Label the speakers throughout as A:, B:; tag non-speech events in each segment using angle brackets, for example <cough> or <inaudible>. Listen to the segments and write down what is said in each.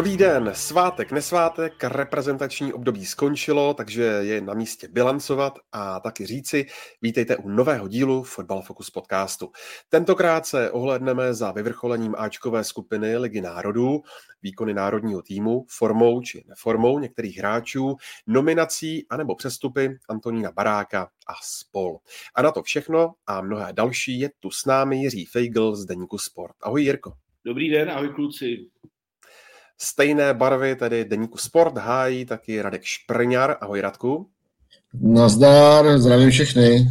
A: Dobrý den, svátek, nesvátek, reprezentační období skončilo, takže je na místě bilancovat a taky říci, vítejte u nového dílu Football Focus podcastu. Tentokrát se ohledneme za vyvrcholením Ačkové skupiny Ligy národů, výkony národního týmu, formou či neformou některých hráčů, nominací anebo přestupy Antonína Baráka a spol. A na to všechno a mnohé další je tu s námi Jiří Feigl z Deníku Sport. Ahoj Jirko.
B: Dobrý den, ahoj kluci.
A: Stejné barvy, tedy Deníku Sport, hájí taky Radek Šprňar. Ahoj Radku.
C: Nazdar, zdravím všechny.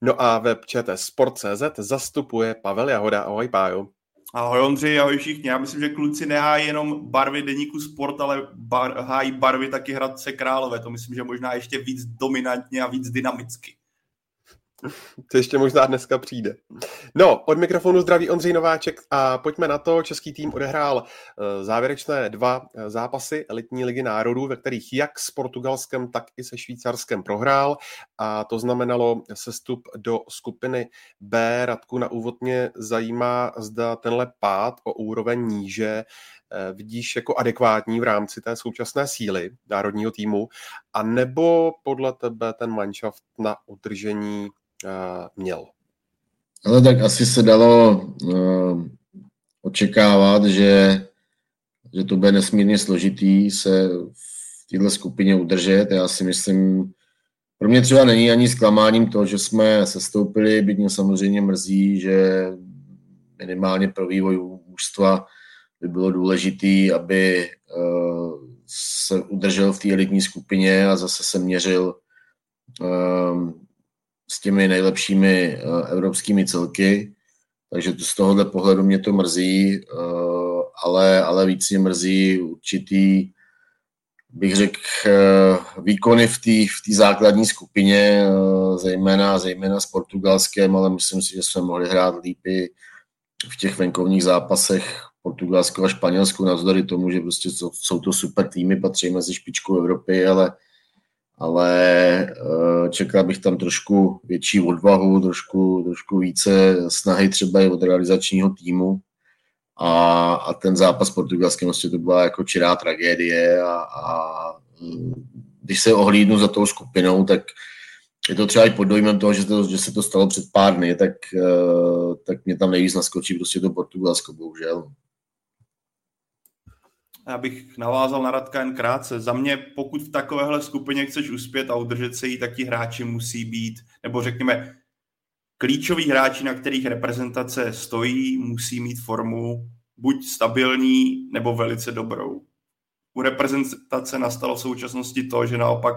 A: No a web ČT Sport.cz zastupuje Pavel Jahoda. Ahoj Pájo.
D: Ahoj Ondřej, ahoj všichni. Já myslím, že kluci nehájí jenom barvy deníku sport, ale bar, hájí barvy taky Hradce Králové. To myslím, že možná ještě víc dominantně a víc dynamicky.
A: To ještě možná dneska přijde. No, od mikrofonu zdraví Ondřej Nováček a pojďme na to. Český tým odehrál eh, závěrečné dva eh, zápasy elitní ligy národů, ve kterých jak s Portugalskem, tak i se Švýcarskem prohrál a to znamenalo sestup do skupiny B. Radku na úvod mě zajímá, zda tenhle pád o úroveň níže eh, vidíš jako adekvátní v rámci té současné síly národního týmu, a nebo podle tebe ten manšaft na udržení měl?
C: Ale tak asi se dalo uh, očekávat, že, že to bude nesmírně složitý se v této skupině udržet. Já si myslím, pro mě třeba není ani zklamáním to, že jsme sestoupili, byť mě samozřejmě mrzí, že minimálně pro vývoj ústva by bylo důležité, aby uh, se udržel v té elitní skupině a zase se měřil uh, s těmi nejlepšími uh, evropskými celky, takže z tohohle pohledu mě to mrzí, uh, ale, ale víc mě mrzí určitý, bych řekl, uh, výkony v té v základní skupině, zejména, zejména s Portugalskem, ale myslím si, že jsme mohli hrát lípy v těch venkovních zápasech Portugalsko a Španělsku, navzdory tomu, že prostě jsou, jsou to super týmy, patří mezi špičku Evropy, ale ale eh, čekal bych tam trošku větší odvahu, trošku, trošku více snahy třeba i od realizačního týmu. A, a ten zápas portugalským vlastně to byla jako čirá tragédie a, a když se ohlídnu za tou skupinou, tak je to třeba i pod dojmem toho, že, to, že se to stalo před pár dny, tak, eh, tak mě tam nejvíc naskočí prostě to Portugalsko, bohužel.
D: Já bych navázal na Radka jen krátce. Za mě, pokud v takovéhle skupině chceš uspět a udržet se jí, tak ti hráči musí být, nebo řekněme, klíčoví hráči, na kterých reprezentace stojí, musí mít formu buď stabilní, nebo velice dobrou. U reprezentace nastalo v současnosti to, že naopak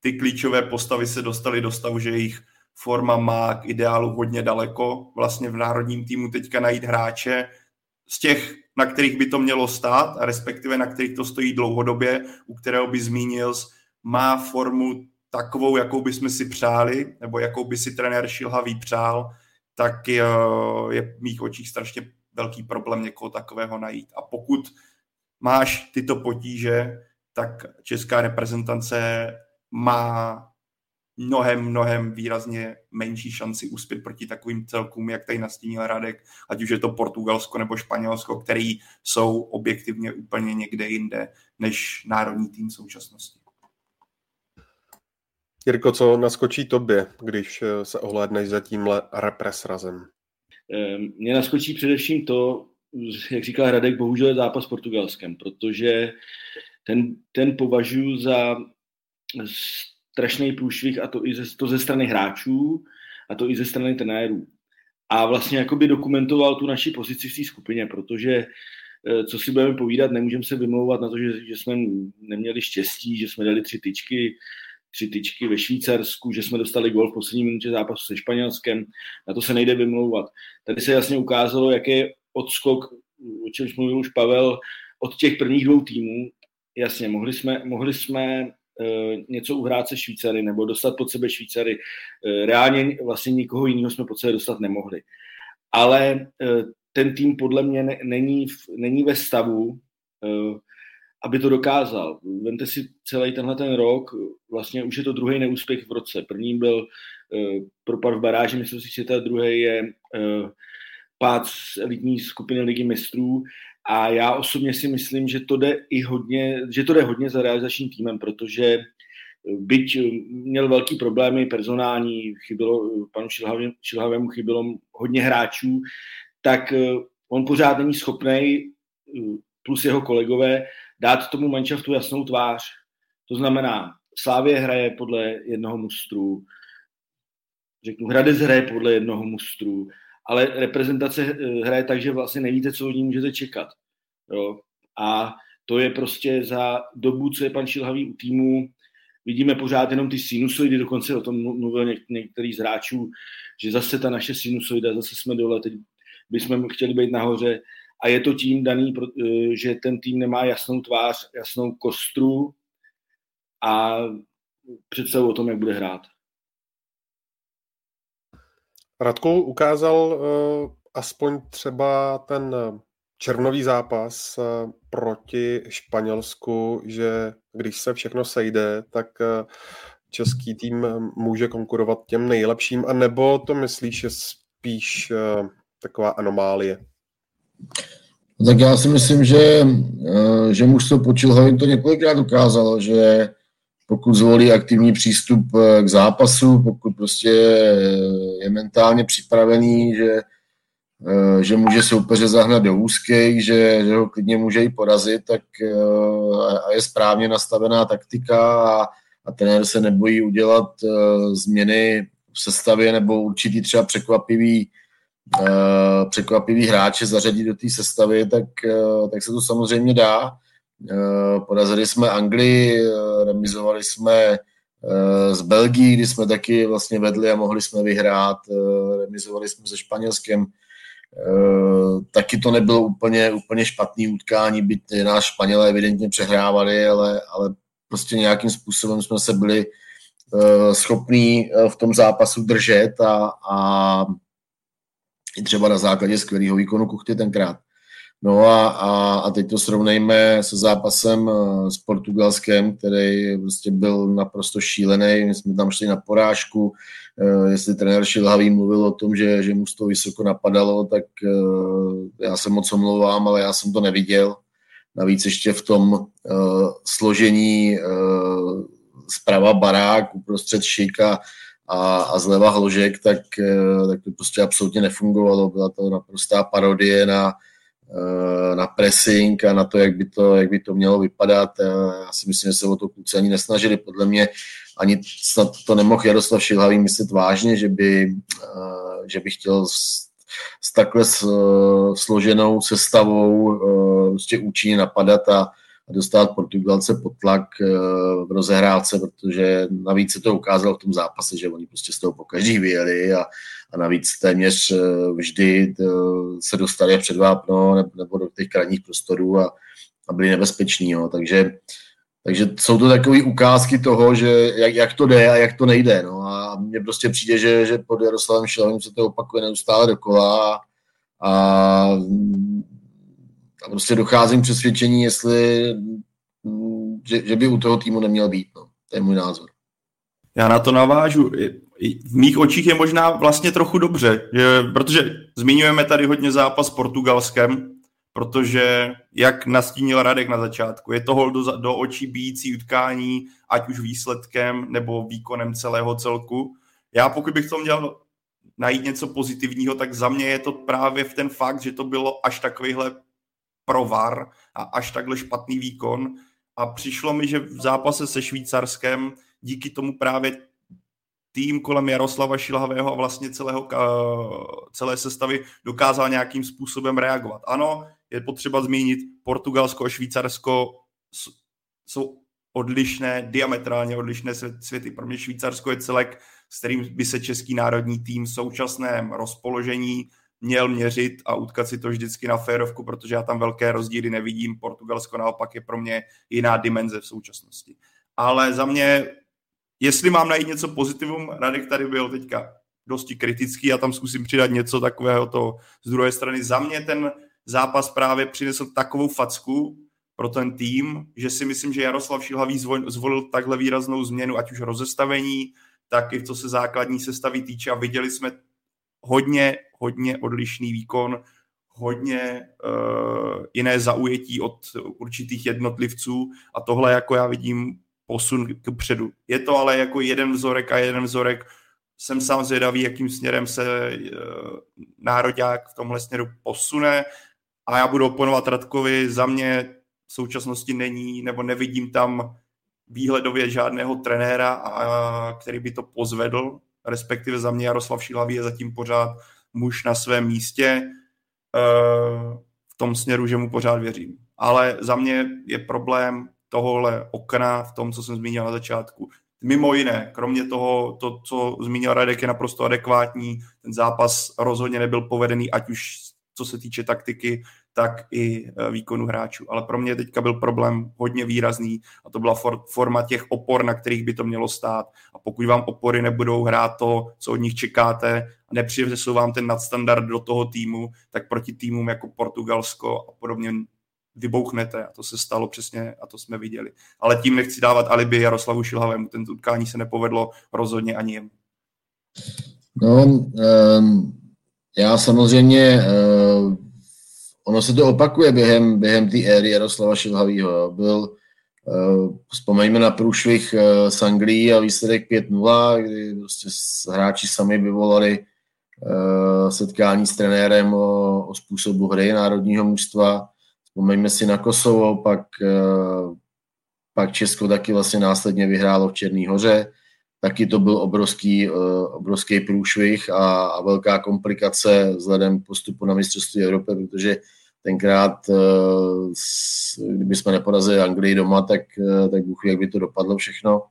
D: ty klíčové postavy se dostaly do stavu, že jejich forma má k ideálu hodně daleko. Vlastně v národním týmu teďka najít hráče z těch na kterých by to mělo stát, a respektive na kterých to stojí dlouhodobě, u kterého by zmínil, má formu takovou, jakou by jsme si přáli, nebo jakou by si trenér Šilhavý přál, tak je, je v mých očích strašně velký problém někoho takového najít. A pokud máš tyto potíže, tak česká reprezentace má mnohem, mnohem výrazně menší šanci uspět proti takovým celkům, jak tady nastínil Radek, ať už je to Portugalsko nebo Španělsko, který jsou objektivně úplně někde jinde než národní tým současnosti.
A: Jirko, co naskočí tobě, když eh, se ohlédneš za tímhle represrazem?
B: Ehm, mně naskočí především to, jak říkal Radek, bohužel je zápas s Portugalskem, protože ten, ten považuji za strašný průšvih a to i ze, to ze strany hráčů a to i ze strany trenérů. A vlastně jakoby dokumentoval tu naši pozici v té skupině, protože eh, co si budeme povídat, nemůžeme se vymlouvat na to, že, že jsme neměli štěstí, že jsme dali tři tyčky, tři tyčky ve Švýcarsku, že jsme dostali gol v poslední minutě zápasu se Španělskem, na to se nejde vymlouvat. Tady se jasně ukázalo, jaký je odskok, o čemž mluvil už Pavel, od těch prvních dvou týmů jasně, mohli jsme, mohli jsme něco uhrát se Švýcary nebo dostat pod sebe Švýcary. Uh, reálně vlastně nikoho jiného jsme pod sebe dostat nemohli. Ale uh, ten tým podle mě ne, není, není ve stavu, aby to dokázal. Vemte si celý tenhle ten rok, vlastně už je to druhý neúspěch v roce. První byl propad v baráži mistrovství světa, druhý je pád z elitní skupiny ligy mistrů a já osobně si myslím, že to jde i hodně, že to jde hodně za realizačním týmem, protože byť měl velký problémy personální, chybilo, panu Šilhavému chybilo hodně hráčů, tak on pořád není schopný plus jeho kolegové dát tomu manšaftu jasnou tvář. To znamená, Slávě hraje podle jednoho mustru, řeknu, Hradec hraje podle jednoho mustru, ale reprezentace eh, hraje tak, že vlastně nevíte, co od ní můžete čekat. Jo? A to je prostě za dobu, co je pan Šilhavý u týmu, vidíme pořád jenom ty sinusoidy, dokonce o tom mluvil něk- některý z hráčů, že zase ta naše sinusoida, zase jsme dole, teď bychom chtěli být nahoře a je to tím daný, eh, že ten tým nemá jasnou tvář, jasnou kostru a představu o tom, jak bude hrát.
A: Radku ukázal uh, aspoň třeba ten červnový zápas uh, proti Španělsku, že když se všechno sejde, tak uh, český tým může konkurovat těm nejlepším, a nebo to myslíš, že spíš taková anomálie?
C: Tak já si myslím, že, že mužstvo počil to několikrát ukázalo, že pokud zvolí aktivní přístup eh, k zápasu, pokud prostě je mentálně připravený, že, eh, že může soupeře zahnat do úzkých, že, že ho klidně může i porazit, tak eh, a je správně nastavená taktika a, a trenér se nebojí udělat změny v sestavě nebo určitý třeba překvapivý překvapivý hráče zařadit do té sestavy, tak, tak se to samozřejmě dá. Eh, porazili jsme Anglii, eh, remizovali jsme eh, z Belgii, kdy jsme taky vlastně vedli a mohli jsme vyhrát, remizovali jsme se Španělskem, taky to nebylo úplně, úplně špatný utkání, byť nás Španělé evidentně přehrávali, ale, ale prostě nějakým způsobem jsme se byli schopní v tom zápasu držet a, a i třeba na základě skvělého výkonu Kuchty tenkrát. No a, a, a teď to srovnejme se zápasem eh, s Portugalskem, který prostě byl naprosto šílený. My jsme tam šli na porážku. Eh, jestli trenér Šilhavý mluvil o tom, že, že mu to vysoko napadalo, tak eh, já se moc omlouvám, ale já jsem to neviděl. Navíc ještě v tom uh, složení uh, zprava barák, uprostřed šika a, a zleva hložek, tak, uh, tak to prostě absolutně nefungovalo. Byla to naprostá parodie na, na pressing a na to, jak by to, jak by to mělo vypadat. Eh, já si myslím, že se o to kluci ani nesnažili. Podle mě ani snad to nemohl Jaroslav Šilhavý myslet vážně, že by, eh, že by chtěl s, s takhle složenou sestavou prostě účinně napadat a dostat Portugalce pod tlak v rozehrávce, protože navíc se to ukázalo v tom zápase, že oni prostě z toho pokaždý vyjeli a, a navíc téměř eh, vždy eh, se dostali před vápno nebo do těch krajních prostorů a, a byli nebezpeční. Jo. Takže, takže jsou to takové ukázky toho, že jak, jak to jde a jak to nejde. No. A mně prostě přijde, že, že pod Jaroslavem Šelovým se to opakuje neustále dokola a, a prostě docházím přesvědčení, jestli že, že by u toho týmu neměl být. No. To je můj názor.
D: Já na to navážu v mých očích je možná vlastně trochu dobře, že, protože zmiňujeme tady hodně zápas s Portugalskem, protože, jak nastínil Radek na začátku, je to hol do, do očí bíjící utkání, ať už výsledkem nebo výkonem celého celku. Já pokud bych to měl najít něco pozitivního, tak za mě je to právě v ten fakt, že to bylo až takovýhle provar a až takhle špatný výkon. A přišlo mi, že v zápase se Švýcarskem díky tomu právě tým kolem Jaroslava Šilhavého a vlastně celého, celé sestavy dokázal nějakým způsobem reagovat. Ano, je potřeba zmínit, Portugalsko a Švýcarsko jsou odlišné, diametrálně odlišné světy. Pro mě Švýcarsko je celek, s kterým by se český národní tým v současném rozpoložení měl měřit a utkat si to vždycky na férovku, protože já tam velké rozdíly nevidím. Portugalsko naopak je pro mě jiná dimenze v současnosti. Ale za mě, jestli mám najít něco pozitivum, Radek tady byl teďka dosti kritický a tam zkusím přidat něco takového to z druhé strany. Za mě ten zápas právě přinesl takovou facku pro ten tým, že si myslím, že Jaroslav Šilhavý zvolil takhle výraznou změnu, ať už rozestavení, tak i co se základní sestavy týče a viděli jsme hodně, hodně odlišný výkon, hodně uh, jiné zaujetí od určitých jednotlivců a tohle jako já vidím posun k předu. Je to ale jako jeden vzorek a jeden vzorek. Jsem sám zvědavý, jakým směrem se uh, nároďák v tomhle směru posune a já budu oponovat Radkovi, za mě v současnosti není, nebo nevidím tam výhledově žádného trenéra, a, který by to pozvedl, respektive za mě Jaroslav Šílavý je zatím pořád muž na svém místě e, v tom směru, že mu pořád věřím. Ale za mě je problém tohohle okna v tom, co jsem zmínil na začátku. Mimo jiné, kromě toho, to, co zmínil Radek, je naprosto adekvátní. Ten zápas rozhodně nebyl povedený, ať už co se týče taktiky, tak i e, výkonu hráčů. Ale pro mě teďka byl problém hodně výrazný a to byla for, forma těch opor, na kterých by to mělo stát. A pokud vám opory nebudou hrát to, co od nich čekáte a nepřivezou vám ten nadstandard do toho týmu, tak proti týmům jako Portugalsko a podobně vybouchnete a to se stalo přesně a to jsme viděli. Ale tím nechci dávat alibi Jaroslavu Šilhavému, ten utkání se nepovedlo rozhodně ani jemu.
C: No, um, já samozřejmě uh, ono se to opakuje během, během té éry Jaroslava Šilhavýho. Byl, uh, vzpomeňme na průšvih s Anglií a výsledek 5-0, kdy prostě hráči sami vyvolali uh, setkání s trenérem o, o způsobu hry národního mužstva. Vzpomeňme si na Kosovo, pak, pak Česko taky vlastně následně vyhrálo v Černý hoře. Taky to byl obrovský, obrovský průšvih a, a velká komplikace vzhledem k postupu na mistrovství Evropy, protože tenkrát, eh, kdyby jsme neporazili Anglii doma, tak, eh, tak Bůh jak by to dopadlo všechno.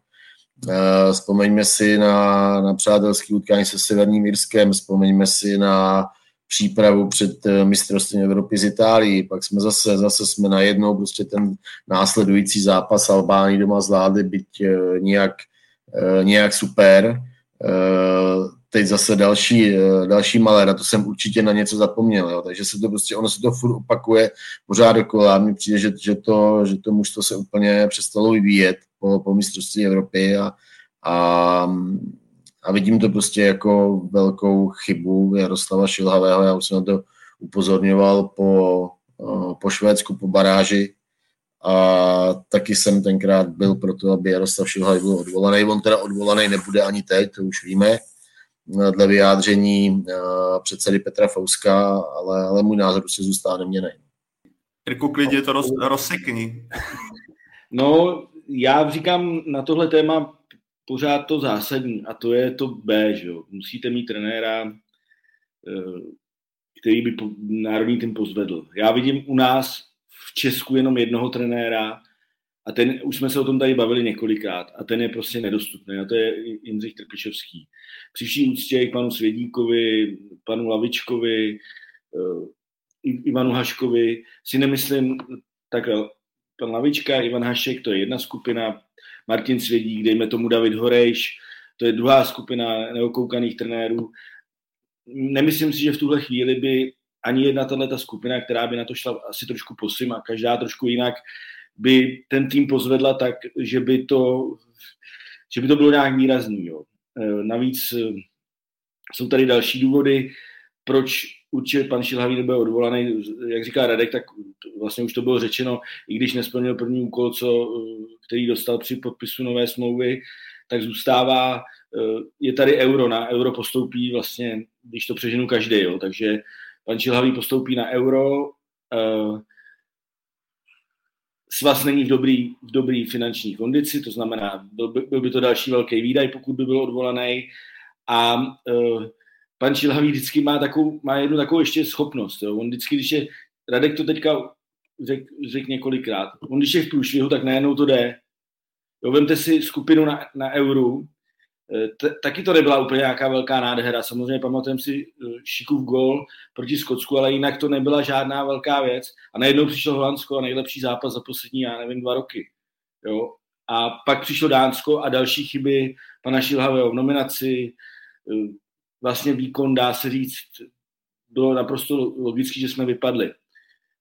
C: Eh, vzpomeňme si na, na přátelský utkání se Severním Irskem, vzpomeňme si na přípravu před mistrovstvím Evropy z Itálií, pak jsme zase, zase jsme najednou prostě ten následující zápas Albánii doma zvládli, byť nějak, nějak super teď zase další, eh, další malé, na to jsem určitě na něco zapomněl, jo. takže se to prostě, ono se to furt opakuje pořád dokola, mi přijde, že, že, to, že to mužstvo se úplně přestalo vyvíjet po, po mistrovství Evropy a, a, a vidím to prostě jako velkou chybu Jaroslava Šilhavého, já už jsem na to upozorňoval po, eh, po Švédsku, po baráži, a taky jsem tenkrát byl pro to, aby Jaroslav Šilhavý byl odvolaný. On teda odvolaný nebude ani teď, to už víme, dle vyjádření eh, předsedy Petra Fouska, ale, ale můj názor prostě zůstává neměný.
D: Jirku, klidně to roz, rozsekni. <laughs>
B: No, já říkám na tohle téma pořád to zásadní a to je to B, že jo. Musíte mít trenéra, eh, který by národní tým pozvedl. Já vidím u nás v Česku jenom jednoho trenéra, a ten, už jsme se o tom tady bavili několikrát, a ten je prostě nedostupný, a to je Jindřich Trpišovský. Při vší úctě k panu Svědíkovi, panu Lavičkovi, uh, Ivanu Haškovi, si nemyslím, tak pan Lavička, Ivan Hašek, to je jedna skupina, Martin Svědík, dejme tomu David Horejš, to je druhá skupina neokoukaných trenérů. Nemyslím si, že v tuhle chvíli by ani jedna tato skupina, která by na to šla asi trošku posím a každá trošku jinak, by ten tým pozvedla tak, že by to, že by to bylo nějak výrazný. Jo. E, navíc e, jsou tady další důvody, proč určitě pan Šilhavý nebude odvolaný, jak říká Radek, tak vlastně už to bylo řečeno, i když nesplnil první úkol, co, který dostal při podpisu nové smlouvy, tak zůstává, e, je tady euro, na euro postoupí vlastně, když to přeženu každý, jo, takže pan Šilhavý postoupí na euro, svaz není v dobrý, v dobrý finanční kondici, to znamená, byl by, byl by to další velký výdaj, pokud by byl odvolaný. A uh, pan Čilhavý vždycky má, takovou, má jednu takovou ještě schopnost. Jo. On vždycky, když je, Radek to teďka řekl řek několikrát, on když je v průšvihu, tak najednou to jde. Jo, vemte si skupinu na, na euru, t- taky to nebyla úplně nějaká velká nádhera. Samozřejmě pamatujeme si eh, Šikův gol proti Skotsku, ale jinak to nebyla žádná velká věc. A najednou přišlo Holandsko a nejlepší zápas za poslední, já nevím, dva roky. Jo? A pak přišlo Dánsko a další chyby pana Šilhavého v nominaci. Eh, vlastně výkon, dá se říct, bylo naprosto logický, že jsme vypadli.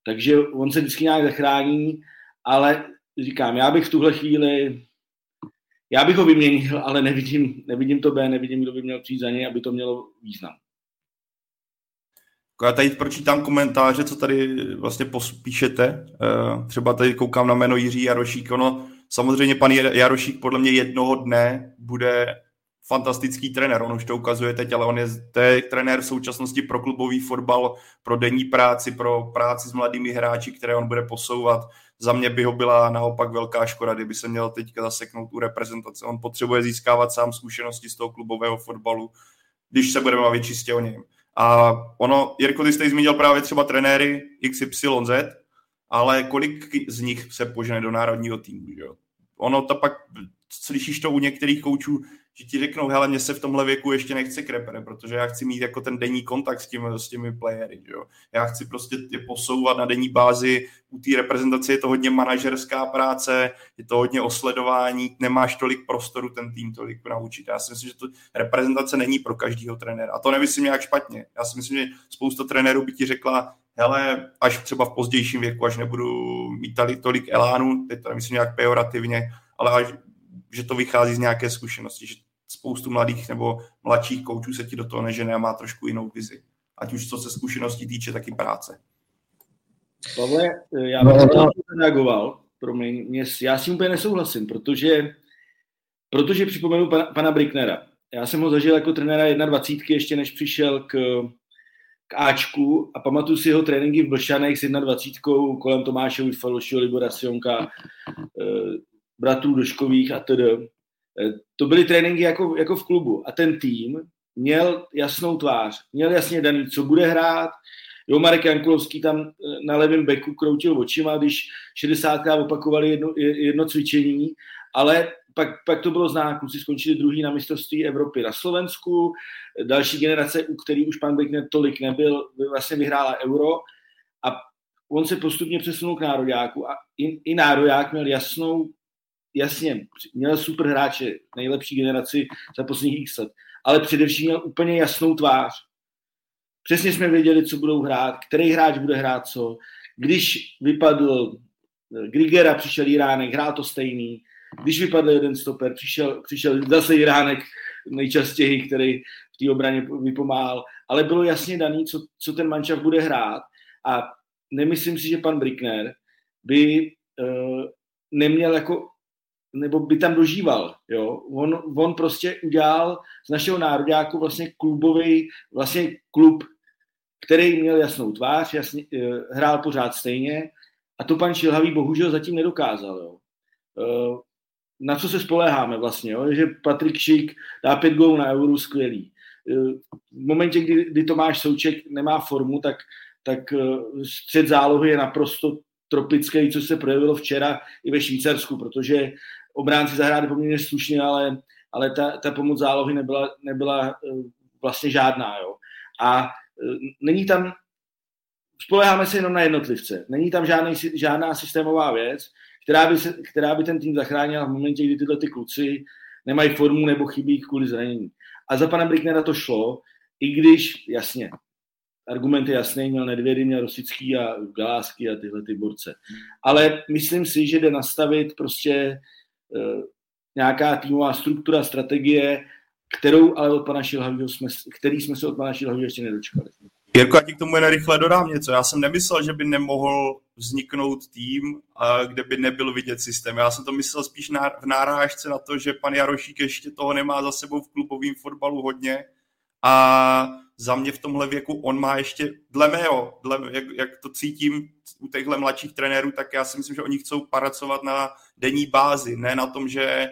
B: Takže on se vždycky nějak zachrání, ale říkám, já bych v tuhle chvíli já bych ho vyměnil, ale nevidím, nevidím to B, nevidím, kdo by měl přijít za něj, aby to mělo význam.
D: Já tady pročítám komentáře, co tady vlastně pospíšete. Eh, třeba tady koukám na jméno Jiří Jarošík. Ono, samozřejmě pan Jarošík podle mě jednoho dne bude fantastický trenér, on už to ukazuje teď, ale on je, to je trenér v současnosti pro klubový fotbal, pro denní práci, pro práci s mladými hráči, které on bude posouvat. Za mě by ho byla naopak velká škoda, kdyby se měl teďka zaseknout u reprezentace. On potřebuje získávat sám zkušenosti z toho klubového fotbalu, když se budeme bavit čistě o něm. A ono, Jirko, ty jste zmínil právě třeba trenéry XYZ, ale kolik z nich se požene do národního týmu, že jo? Ono to pak, slyšíš to u některých koučů, že ti řeknou, hele, mě se v tomhle věku ještě nechce krepere, protože já chci mít jako ten denní kontakt s, tím, s těmi playery, jo. Já chci prostě je posouvat na denní bázi, u té reprezentace je to hodně manažerská práce, je to hodně osledování, nemáš tolik prostoru ten tým tolik naučit. Já si myslím, že to reprezentace není pro každého trenéra. A to nemyslím nějak špatně. Já si myslím, že spousta trenérů by ti řekla, hele, až třeba v pozdějším věku, až nebudu mít tolik elánu, teď to nemyslím nějak pejorativně, ale až že to vychází z nějaké zkušenosti, že spoustu mladých nebo mladších koučů se ti do toho nežene a má trošku jinou vizi. Ať už co se zkušeností týče, tak i práce.
B: Pavle, já bych no, reagoval. Promiň, mě, já s tím úplně nesouhlasím, protože, protože připomenu pana, pana Bricknera. Já jsem ho zažil jako trenéra 21, ještě než přišel k, k Ačku a pamatuju si jeho tréninky v Blšanech s 21 kolem Tomáše Ujfalošího, Libora Sionka, eh, bratrů Doškových a tedy. Eh, to byly tréninky jako, jako v klubu. A ten tým měl jasnou tvář, měl jasně daný, co bude hrát. Jo, Marek Jankulovský tam eh, na levém beku kroutil očima, když 60krát opakovali jedno, jedno cvičení, ale pak, pak to bylo znát, kluci skončili druhý na mistrovství Evropy na Slovensku, další generace, u který už pan Bekner tolik nebyl, vlastně vyhrála euro. A on se postupně přesunul k nároďáku a i, i nároďák měl jasnou jasně, měl super hráče, nejlepší generaci za posledních x let, ale především měl úplně jasnou tvář. Přesně jsme věděli, co budou hrát, který hráč bude hrát co. Když vypadl eh, Grigera, přišel Iránek, hrál to stejný. Když vypadl jeden stoper, přišel, přišel zase Iránek nejčastěji, který v té obraně vypomáhal. Ale bylo jasně daný, co, co ten mančav bude hrát. A nemyslím si, že pan Brickner by uh, neměl jako nebo by tam dožíval. Jo? On, on prostě udělal z našeho nároďáku vlastně klubový, vlastně klub, který měl jasnou tvář, jasně, uh, hrál pořád stejně a to pan Šilhavý bohužel zatím nedokázal. Jo? Uh, na co se spoléháme vlastně, jo? že Patrik Šik dá pět gólů na euro, skvělý. Uh, v momentě, kdy, kdy Tomáš Souček nemá formu, tak, tak střed zálohy je naprosto tropický, co se projevilo včera i ve Švýcarsku, protože obránci zahráli poměrně slušně, ale, ale ta, ta pomoc zálohy nebyla, nebyla eh, vlastně žádná. Jo. A eh, není tam, spoleháme se jenom na jednotlivce. Není tam žádný, žádná systémová věc, která by, se, která by ten tým zachránila v momentě, kdy tyhle ty kluci nemají formu nebo chybí kvůli zranění. A za pana Bricknera to šlo, i když, jasně, argument je jasný, měl Nedvědy, měl Rosický a Galásky a tyhle ty borce. Ale myslím si, že jde nastavit prostě nějaká týmová struktura, strategie, kterou ale od pana Šilhavýho jsme, který jsme se od pana Šilhavýho ještě nedočkali.
D: Jirko, já ti k tomu jen rychle dodám něco. Já jsem nemyslel, že by nemohl vzniknout tým, kde by nebyl vidět systém. Já jsem to myslel spíš v nárážce na to, že pan Jarošík ještě toho nemá za sebou v klubovém fotbalu hodně a za mě v tomhle věku on má ještě, dle mého, dle, jak, jak to cítím u těchto mladších trenérů, tak já si myslím, že oni chcou pracovat na denní bázi, ne na tom, že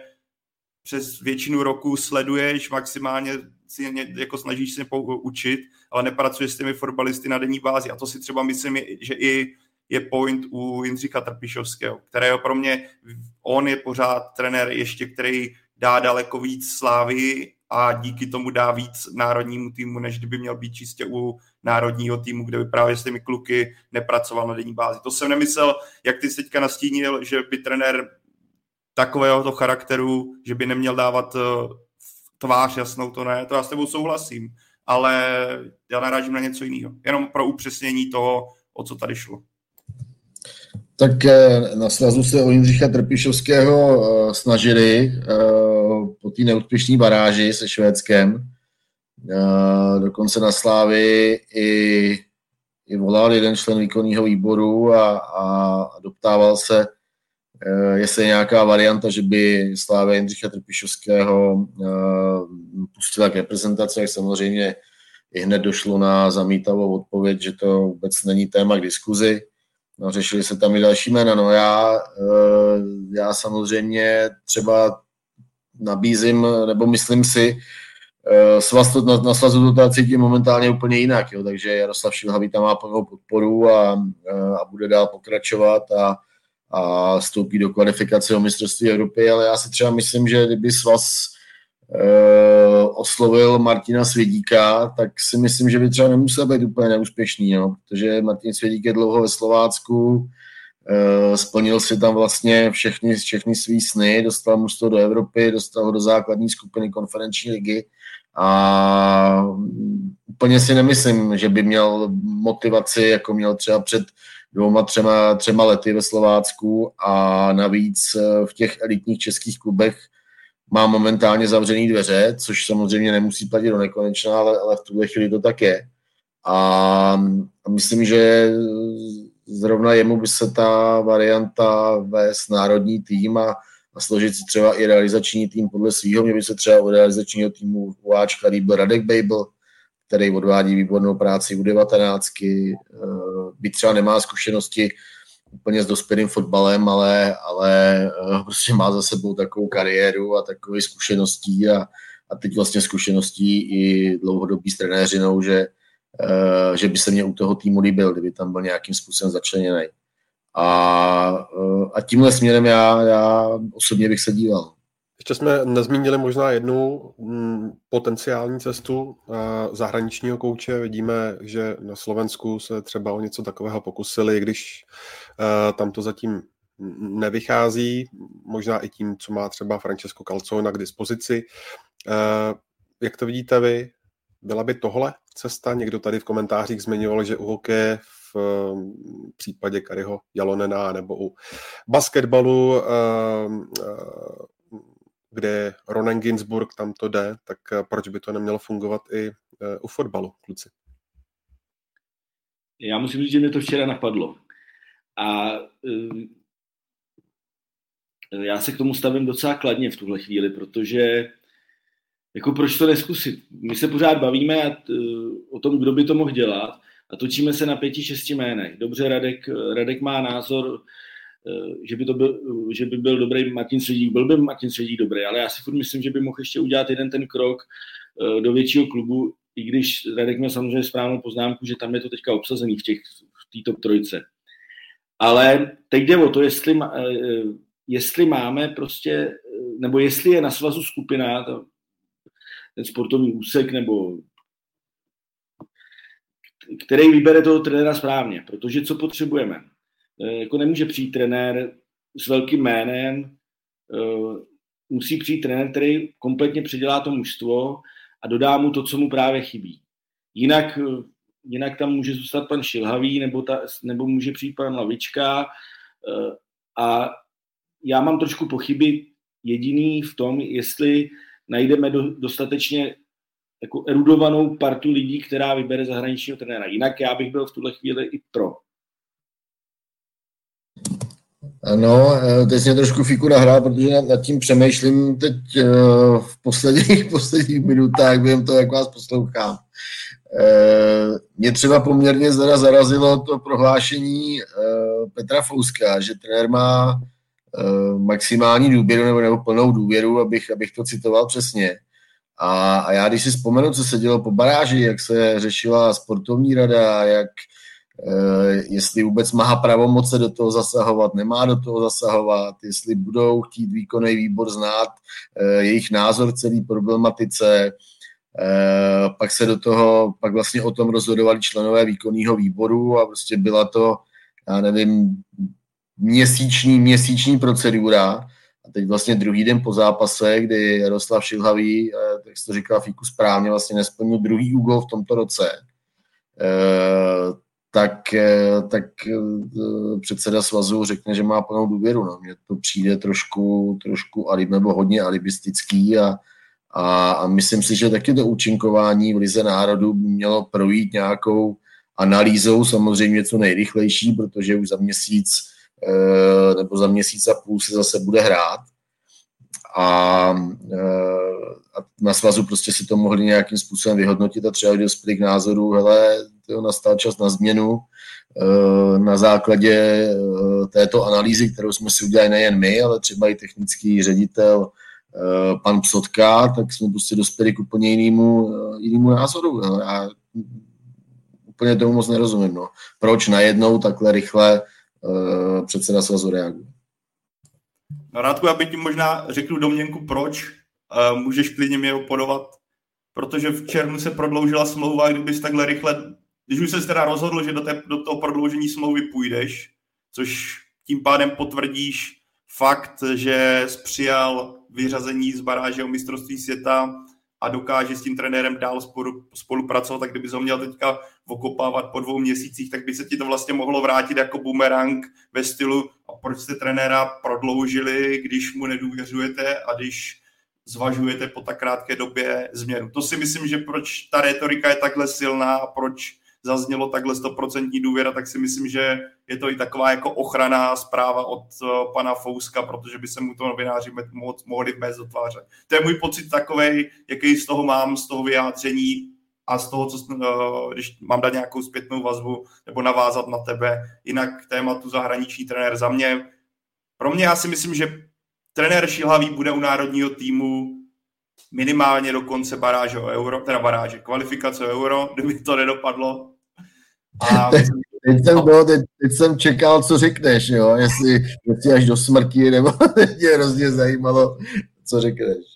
D: přes většinu roku sleduješ, maximálně si jako snažíš se učit, ale nepracuješ s těmi fotbalisty na denní bázi. A to si třeba myslím, že i je point u Jindřicha Trpišovského, kterého pro mě, on je pořád trenér ještě, který dá daleko víc slávy a díky tomu dá víc národnímu týmu, než kdyby měl být čistě u národního týmu, kde by právě s těmi kluky nepracoval na denní bázi. To jsem nemyslel, jak ty jsi teďka nastínil, že by trenér takového to charakteru, že by neměl dávat eh, tvář jasnou, to ne, to já s tebou souhlasím, ale já narážím na něco jiného. Jenom pro upřesnění toho, o co tady šlo.
C: Tak eh, na svazu se o Jindřicha Trpišovského eh, snažili po té neúspěšné baráži se Švédskem. Dokonce na Slávy i, i volal jeden člen výkonného výboru a, a doptával se, Eh, jestli je nějaká varianta, že by Slávě Jindřicha Trpišovského eh, pustila k reprezentaci, jak samozřejmě i hned došlo na zamítavou odpověď, že to vůbec není téma k diskuzi. No, řešili se tam i další jména. No já, eh, já samozřejmě třeba nabízím, nebo myslím si, svaz to, na, na svazu to cítím momentálně úplně jinak, jo, takže Jaroslav Šilhavý tam má plnou podporu a, a bude dál pokračovat a a stoupí do kvalifikace o mistrovství Evropy, ale já si třeba myslím, že kdyby svaz oslovil Martina Svědíka, tak si myslím, že by třeba nemusel být úplně neúspěšný, no, protože Martin Svědík je dlouho ve Slovácku, e, splnil si tam vlastně všechny, všechny svý sny, dostal mu to do Evropy, dostal ho do základní skupiny konferenční ligy a úplně si nemyslím, že by měl motivaci, jako měl třeba před dvouma, třema, třema lety ve Slovácku a navíc eh, v těch elitních českých klubech má momentálně zavřený dveře, což samozřejmě nemusí platit do nekonečna, ale, ale v tuhle chvíli to tak je. A, myslím, že zrovna jemu by se ta varianta vést národní tým a, a složit si třeba i realizační tým podle svého. Mě by se třeba u realizačního týmu Uáčka líbil Radek Babel, který odvádí výbornou práci u 19. Eh, byť třeba nemá zkušenosti úplně s dospělým fotbalem, ale, ale eh, prostě má za sebou takovou kariéru a takové zkušeností a, a teď vlastně zkušeností i dlouhodobý s trenéřinou, že, eh, že by se mě u toho týmu líbil, kdyby tam byl nějakým způsobem začleněný. A, a tímhle směrem já, já osobně bych se díval.
A: Ještě jsme nezmínili možná jednu mm, potenciální cestu zahraničního kouče. Vidíme, že na Slovensku se třeba o něco takového pokusili, když e, tam to zatím nevychází, možná i tím, co má třeba Francesco Calzona k dispozici. E, jak to vidíte vy? Byla by tohle cesta? Někdo tady v komentářích zmiňoval, že u hokeje v případě Kariho Jalonena nebo u basketbalu e, kde Ronen Ginsburg tam to jde, tak eh, proč by to nemělo fungovat i eh, u fotbalu, kluci?
B: Já musím říct, že mě to včera napadlo. A eh, já se k tomu stavím docela kladně v tuhle chvíli, protože jako proč to neskusit? My se pořád bavíme o tom, kdo by to mohl dělat a točíme se na pěti, šesti jménech. Dobře, Radek, Radek má názor, že by, to byl, že by byl dobrý Martin Svědík, byl by Martin Svědík dobrý, ale já si furt myslím, že by mohl ještě udělat jeden ten krok eh, do většího klubu, i když Radek měl samozřejmě správnou poznámku, že tam je to teďka obsazený v těch v top trojce. Ale teď jde o to, jestli, eh, jestli máme prostě, nebo jestli je na svazu skupina, ten sportovní úsek, nebo který vybere toho trenéra správně, protože co potřebujeme? Eh, jako nemůže přijít trenér s velkým jménem, eh, musí přijít trenér, který kompletně předělá to mužstvo a dodá mu to, co mu právě chybí. Jinak, eh, jinak tam může zůstat pan Šilhavý, nebo, ta, nebo může přijít pan Lavička a já mám trošku pochyby jediný v tom, jestli najdeme do, dostatečně jako erudovanou partu lidí, která vybere zahraničního trenéra. Jinak já bych byl v tuhle chvíli i pro.
C: Ano, eh, teď mě trošku fíku nahrál, protože nad tím přemýšlím teď eh, v posledních, <laughs> posledních minutách během toho, jak vás poslouchám. Eh, mě třeba poměrně zara zarazilo to prohlášení Petra Fouska, že trenér má maximální důvěru nebo, nebo plnou důvěru, abych, abych to citoval přesně. A, a já když si vzpomenu, co se dělo po baráži, jak se řešila sportovní rada, jak jestli vůbec má pravomoce do toho zasahovat, nemá do toho zasahovat, jestli budou chtít výkonný výbor znát jejich názor celý problematice, pak se do toho, pak vlastně o tom rozhodovali členové výkonného výboru a prostě byla to, já nevím, měsíční, měsíční procedura. A teď vlastně druhý den po zápase, kdy Jaroslav Šilhavý, tak to říkal Fíku správně, vlastně nesplnil druhý úgol v tomto roce, tak, eh, tak eh, předseda svazu řekne, že má plnou důvěru. No. Mně to přijde trošku, trošku alib, nebo hodně alibistický a, a, a myslím si, že taky to účinkování v Lize národů mělo projít nějakou analýzou, samozřejmě co nejrychlejší, protože už za měsíc eh, nebo za měsíc a půl se zase bude hrát. A, a na svazu prostě si to mohli nějakým způsobem vyhodnotit a třeba dospěli k názoru, hele, to nastal čas na změnu eh, na základě eh, této analýzy, kterou jsme si udělali nejen my, ale třeba i technický ředitel pan Psotka, tak jsme prostě dospěli k úplně jinému, jinému názoru. No. Já úplně tomu moc nerozumím. No. Proč najednou takhle rychle předseda svazu reaguje?
D: No Rádku, já bych ti možná řekl domněnku, proč. Můžeš klidně mě opodovat, protože v červnu se prodloužila smlouva, kdybys takhle rychle když už se teda rozhodl, že do, té, do toho prodloužení smlouvy půjdeš, což tím pádem potvrdíš fakt, že přijal vyřazení z baráže o mistrovství světa a dokáže s tím trenérem dál spolu, spolupracovat, tak kdyby ho měl teďka okopávat po dvou měsících, tak by se ti to vlastně mohlo vrátit jako bumerang ve stylu a proč jste trenéra prodloužili, když mu nedůvěřujete a když zvažujete po tak krátké době změnu. To si myslím, že proč ta retorika je takhle silná a proč zaznělo takhle 100% důvěra, tak si myslím, že je to i taková jako ochraná zpráva od uh, pana Fouska, protože by se mu to novináři moc mohli vmést do tváře. To je můj pocit takový, jaký z toho mám, z toho vyjádření a z toho, co, uh, když mám dát nějakou zpětnou vazbu nebo navázat na tebe. Jinak tématu zahraniční trenér za mě. Pro mě já si myslím, že trenér Šilhavý bude u národního týmu minimálně do konce baráže o euro, teda baráže, kvalifikace o euro, kdyby to nedopadlo,
C: a <laughs> teď, jsem, no, teď, teď jsem čekal, co řekneš, jo? Jestli, jestli až do smrti, nebo <laughs> mě hrozně zajímalo, co řekneš.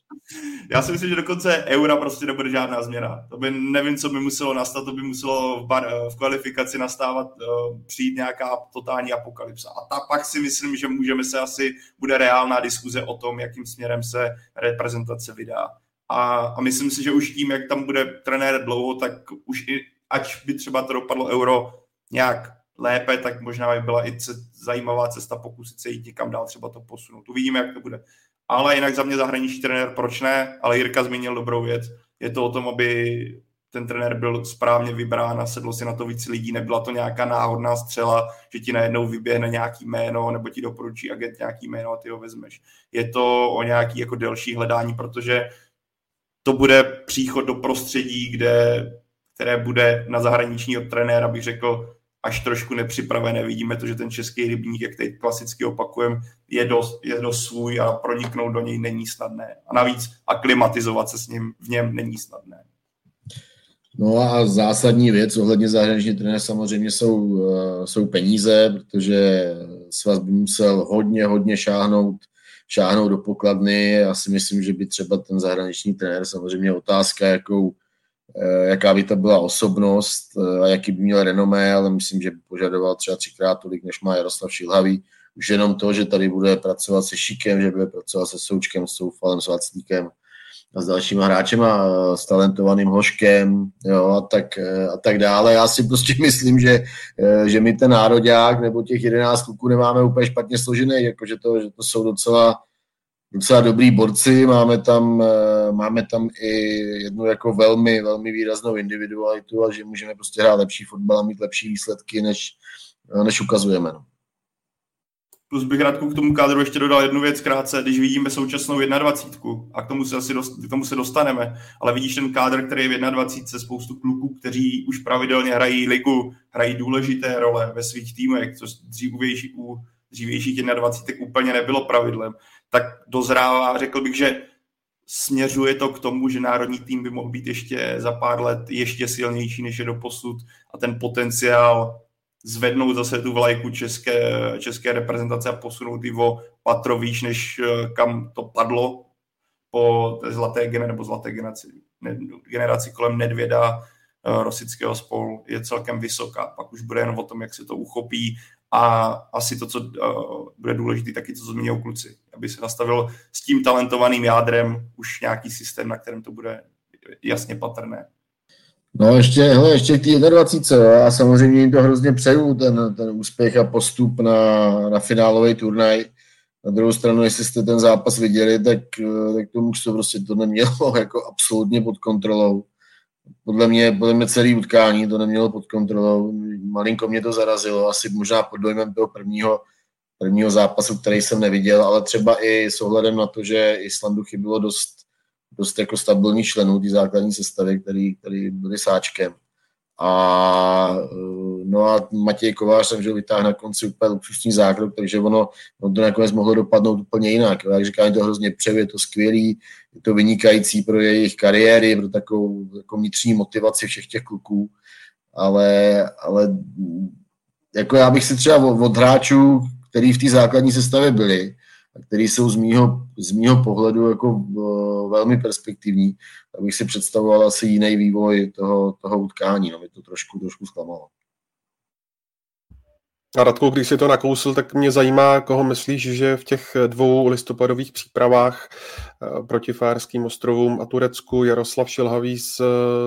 D: Já si myslím, že dokonce eura prostě nebude žádná změna. To by nevím, co by muselo nastat, to by muselo v, bar, v kvalifikaci nastávat, uh, přijít nějaká totální apokalypsa. A ta pak si myslím, že můžeme se asi, bude reálná diskuze o tom, jakým směrem se reprezentace vydá. A, a myslím si, že už tím, jak tam bude trenér dlouho, tak už i ať by třeba to dopadlo euro nějak lépe, tak možná by byla i zajímavá cesta pokusit se jít někam dál, třeba to posunout. Uvidíme, jak to bude. Ale jinak za mě zahraniční trenér, proč ne? Ale Jirka zmínil dobrou věc. Je to o tom, aby ten trenér byl správně vybrán a sedlo si na to víc lidí. Nebyla to nějaká náhodná střela, že ti najednou vyběhne nějaký jméno nebo ti doporučí agent nějaký jméno a ty ho vezmeš. Je to o nějaký jako delší hledání, protože to bude příchod do prostředí, kde které bude na zahraničního trenéra, bych řekl, až trošku nepřipravené. Vidíme to, že ten český rybník, jak teď klasicky opakujem, je dost, je dost svůj a proniknout do něj není snadné. A navíc aklimatizovat se s ním v něm není snadné.
C: No a zásadní věc ohledně zahraniční trenéra samozřejmě jsou, eh, jsou peníze, protože svaz by musel hodně, hodně šáhnout, šáhnout do pokladny. Já si myslím, že by třeba ten zahraniční trenér, samozřejmě otázka, jakou jaká by to byla osobnost eh, a jaký by měl renomé, ale myslím, že by požadoval třeba třikrát tolik, než má Jaroslav Šilhavý. Už jenom to, že tady bude pracovat se Šikem, že bude pracovat se Součkem, s Soufalem, s a s dalšíma hráčem a s talentovaným Hoškem jo, a, tak, eh, a tak dále. Já si prostě <laughs> myslím, že, že my ten nároďák nebo těch 11 kluků nemáme úplně špatně složený, jako že to, že to jsou docela docela dobrý borci, máme tam, eh, máme tam i jednu jako velmi, velmi výraznou individualitu a že můžeme prostě hrát lepší fotbal a mít lepší výsledky, než, eh, než ukazujeme. No.
D: Plus bych rád k tomu kádru ještě dodal jednu věc krátce, když vidíme současnou 21, a k tomu se asi dost, k tomu se dostaneme, ale vidíš ten kádr, který je v 21, spoustu kluků, kteří už pravidelně hrají ligu, hrají důležité role ve svých týmech, což dřívější, u dřívějších 21 úplně nebylo pravidlem tak dozrává. Řekl bych, že směřuje to k tomu, že národní tým by mohl být ještě za pár let ještě silnější, než je do posud a ten potenciál zvednout zase tu vlajku české, české reprezentace a posunout ji o patro výš, než eh, kam to padlo po té zlaté generaci, nebo zlaté generaci, ne, generaci kolem Nedvěda, uh, Rosického spolu je celkem vysoká. Pak už bude jen o tom, jak se to uchopí a asi to, co uh, bude důležité, taky to, co zmínil kluci, aby se nastavil s tím talentovaným jádrem už nějaký systém, na kterém to bude jasně patrné.
C: No ještě, hele, ještě k té 21. Já samozřejmě jim to hrozně přeju, ten, ten úspěch a postup na, na finálový turnaj. Na druhou stranu, jestli jste ten zápas viděli, tak, tak to mužstvo prostě to nemělo <laughs> jako absolutně pod kontrolou. Podle mě, podle mě celý utkání to nemělo pod kontrolou. Malinko mě to zarazilo, asi možná pod dojmem toho prvního, prvního zápasu, který jsem neviděl, ale třeba i s ohledem na to, že Islandu chybilo dost dost jako stabilní členů té základní sestavy, který, který byli sáčkem. A no a Matěj Kovář jsem že vytáhl na konci úplně luxusní zákrok, takže ono, ono to nakonec mohlo dopadnout úplně jinak. Jak říkám, je to hrozně přev, je to skvělý, je to vynikající pro jejich kariéry, pro takovou jako vnitřní motivaci všech těch kluků, ale, ale jako já bych si třeba od, od hráčů, který v té základní sestavě byli, který jsou z mýho, z mýho pohledu jako uh, velmi perspektivní, tak bych si představoval asi jiný vývoj toho, toho utkání. No, mě to trošku, trošku zklamalo.
A: A Radku, když si to nakousil, tak mě zajímá, koho myslíš, že v těch dvou listopadových přípravách eh, proti Fárským ostrovům a Turecku Jaroslav Šilhavý z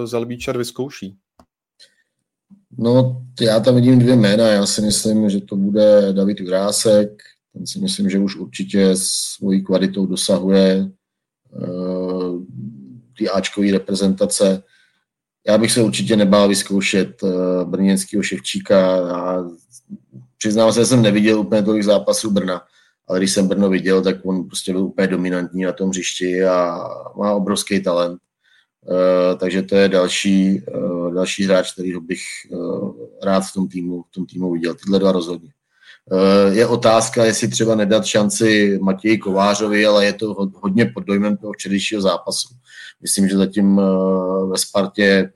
A: Zelbíčar vyzkouší?
C: No, já tam vidím dvě jména. Já si myslím, že to bude David Jurásek, ten si myslím, že už určitě svojí kvalitou dosahuje uh, ty Ačkový reprezentace. Já bych se určitě nebál vyzkoušet uh, brněnského Ševčíka a přiznám se, že jsem neviděl úplně tolik zápasů Brna, ale když jsem Brno viděl, tak on prostě byl úplně dominantní na tom hřišti a má obrovský talent. Uh, takže to je další, uh, další hráč, kterýho bych uh, rád v tom týmu, v tom týmu viděl. Tyhle dva rozhodně. Eh, je otázka, jestli třeba nedat šanci Matěji Kovářovi, ale je to hodně pod dojmem toho včerejšího zápasu. Myslím, že zatím eh, ve Spartě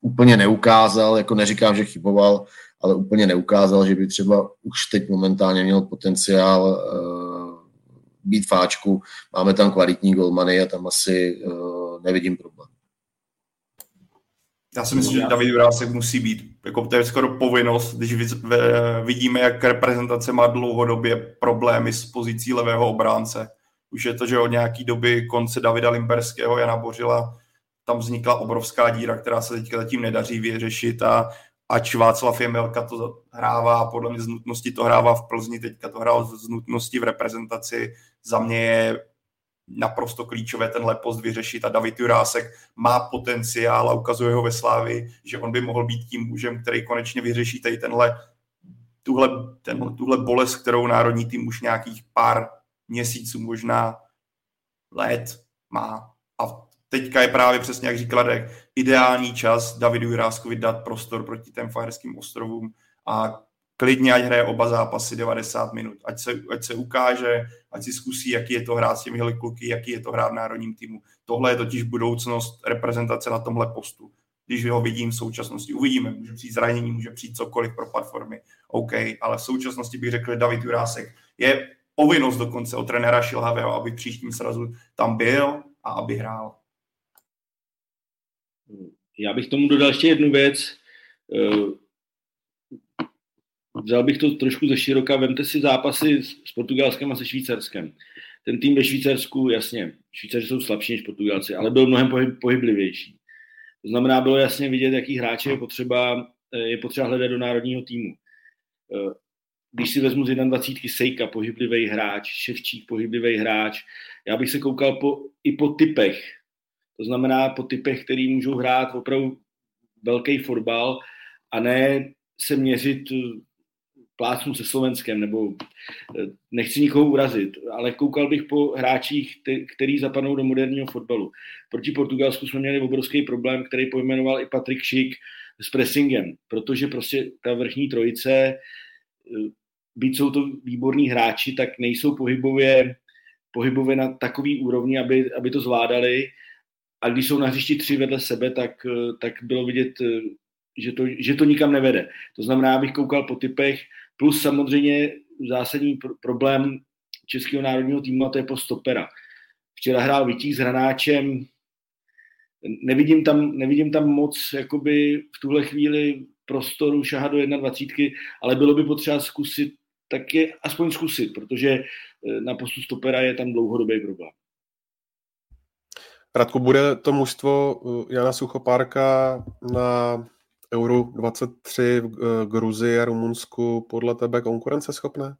C: úplně neukázal, jako neříkám, že chyboval, ale úplně neukázal, že by třeba už teď momentálně měl potenciál eh, být fáčku. Máme tam kvalitní golmany a tam asi nevidím problém.
D: Já si myslím, že David Jurásek musí být, jako to je skoro povinnost, když vidíme, jak reprezentace má dlouhodobě problémy s pozicí levého obránce. Už je to, že od nějaký doby konce Davida Limberského, Jana Bořila, tam vznikla obrovská díra, která se teďka zatím nedaří vyřešit a ač Václav Jemelka to hrává, podle mě z nutnosti to hrává v Plzni, teďka to hrál z nutnosti v reprezentaci, za mě je naprosto klíčové tenhle post vyřešit a David Jurásek má potenciál a ukazuje ho ve Slávi, že on by mohl být tím mužem, který konečně vyřeší tady tenhle tuhle, tenhle, tuhle bolest, kterou národní tým už nějakých pár měsíců, možná let má. A teďka je právě přesně, jak říkal Radek, ideální čas Davidu Juráskovi dát prostor proti těm Fajerským ostrovům a klidně, ať hraje oba zápasy 90 minut, ať se, ať se ukáže, ať si zkusí, jaký je to hrát s těmi kluky, jaký je to hrát v národním týmu. Tohle je totiž budoucnost reprezentace na tomhle postu. Když ho vidím v současnosti, uvidíme, může přijít zranění, může přijít cokoliv pro platformy, OK, ale v současnosti bych řekl, že David Jurásek je povinnost dokonce od trenéra Šilhavého, aby v příštím srazu tam byl a aby hrál.
B: Já bych tomu dodal ještě jednu věc eh, vzal bych to trošku ze široka, vemte si zápasy s Portugalskem a se Švýcarskem. Ten tým ve Švýcarsku, jasně, Švýcaři jsou slabší než Portugalci, ale byl mnohem pohyb, pohyblivější. To znamená, bylo jasně vidět, jaký hráče je potřeba, eh, je potřeba hledat do národního týmu. Eh, když si vezmu z 21 Sejka, pohyblivý hráč, Ševčík, pohyblivý hráč, já bych se koukal po, i po typech. To znamená po typech, který můžou hrát opravdu velký fotbal a ne se měřit plácnu se Slovenskem, nebo eh, nechci nikoho urazit, ale koukal bych po hráčích, který zapadnou do moderního fotbalu. Proti Portugalsku jsme měli obrovský problém, který pojmenoval i Patrik Šik s pressingem, protože prostě ta vrchní trojice, eh, byť jsou to výborní hráči, tak nejsou pohybově, pohybově na takový úrovni, aby, aby to zvládali. A když jsou na hřišti tři vedle sebe, tak, eh, tak bylo vidět že to, že to nikam nevede. To znamená, abych koukal po typech, plus samozřejmě zásadní pr- problém českého národního týmu a to je po stopera. Včera hrál Vitík s Hranáčem, nevidím tam, nevidím tam moc jakoby v tuhle chvíli prostoru šahat do 21, ale bylo by potřeba zkusit taky aspoň zkusit, protože eh, na postu stopera je tam dlouhodobý problém.
A: Radku, bude to mužstvo eh, Jana Suchopárka na Euro 23 v eh, Gruzii a Rumunsku podle tebe konkurenceschopné?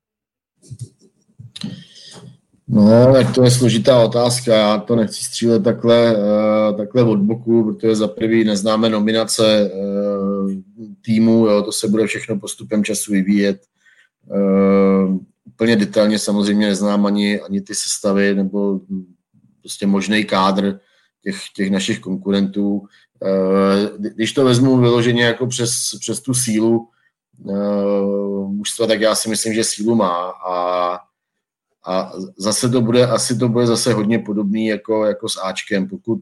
C: No, tak to je složitá otázka. Já to nechci střílet takhle, uh, takhle od boku, protože za prvý neznáme nominace uh, týmu, jo, to se bude všechno postupem času vyvíjet. Úplně detailně samozřejmě neznám ani, ani ty sestavy nebo prostě možný kádr těch, těch našich konkurentů. Uh, když to vezmu vyloženě jako přes, přes tu sílu uh, mužstva, tak já si myslím, že sílu má a a zase to bude, asi to bude zase hodně podobný jako, jako s Ačkem, pokud,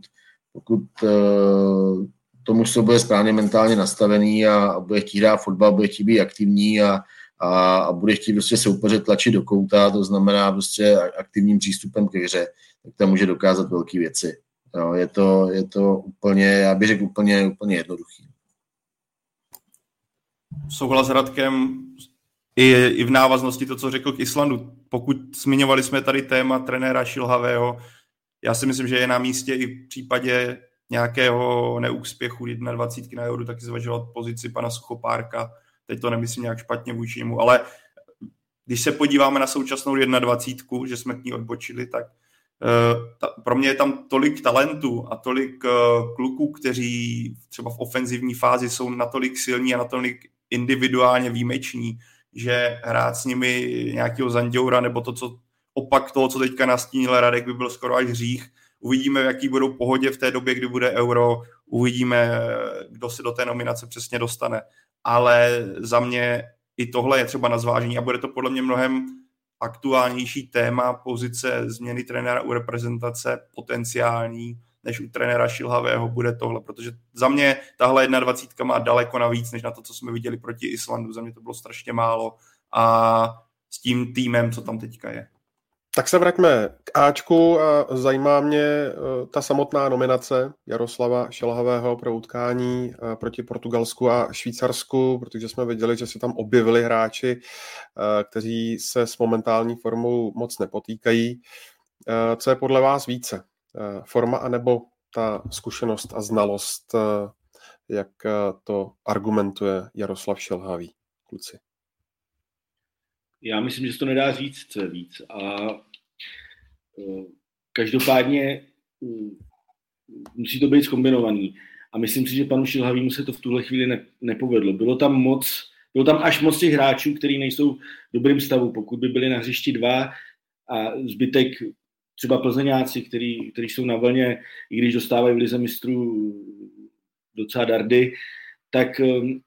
C: pokud uh, to mužstvo bude správně mentálně nastavený a, a bude chtít hrát fotbal, bude chtít být aktivní a, a, a bude chtít prostě soupeře tlačit do kouta, to znamená prostě aktivním přístupem ke hře, tak tam může dokázat velké věci. Jo, je, to, je to úplně, já bych řekl úplně, úplně jednoduchý.
D: Souhlas s Radkem, i, i v návaznosti to, co řekl k Islandu. Pokud zmiňovali jsme tady téma trenéra Šilhavého, já si myslím, že je na místě i v případě nějakého neúspěchu 21 na Euro taky zvažovat pozici pana Suchopárka. Teď to nemyslím nějak špatně vůči němu, ale když se podíváme na současnou 21, že jsme k ní odbočili, tak ta, pro mě je tam tolik talentů a tolik uh, kluků, kteří třeba v ofenzivní fázi jsou natolik silní a natolik individuálně výjimeční, že hrát s nimi nějakého Zanděura nebo to, co opak toho, co teďka nastínil Radek, by byl skoro až hřích. Uvidíme, v jaký budou pohodě v té době, kdy bude euro, uvidíme, kdo se do té nominace přesně dostane. Ale za mě i tohle je třeba na zvážení a bude to podle mě mnohem aktuálnější téma pozice změny trenéra u reprezentace potenciální, než u trenéra Šilhavého bude tohle, protože za mě tahle 21 má daleko navíc, než na to, co jsme viděli proti Islandu. Za mě to bylo strašně málo a s tím týmem, co tam teďka je.
A: Tak se vraťme k Ačku a zajímá mě eh, ta samotná nominace Jaroslava Šelhavého pro utkání eh, proti Portugalsku a Švýcarsku, protože jsme viděli, že se tam objevili hráči, eh, kteří se s momentální formou moc nepotýkají. Co je podle vás více? Forma anebo ta zkušenost a znalost, jak to argumentuje Jaroslav Šelhavý, kluci?
B: Já myslím, že se to nedá říct, co je víc. A každopádně musí to být zkombinovaný. A myslím si, že panu Šilhavýmu se to v tuhle chvíli ne, nepovedlo. Bylo tam moc, bylo tam až moc těch hráčů, kteří nejsou v dobrým stavu. Pokud by byli na hřišti dva a zbytek třeba plzeňáci, který, který jsou na vlně, i když dostávají v lize mistrů docela dardy, tak eh,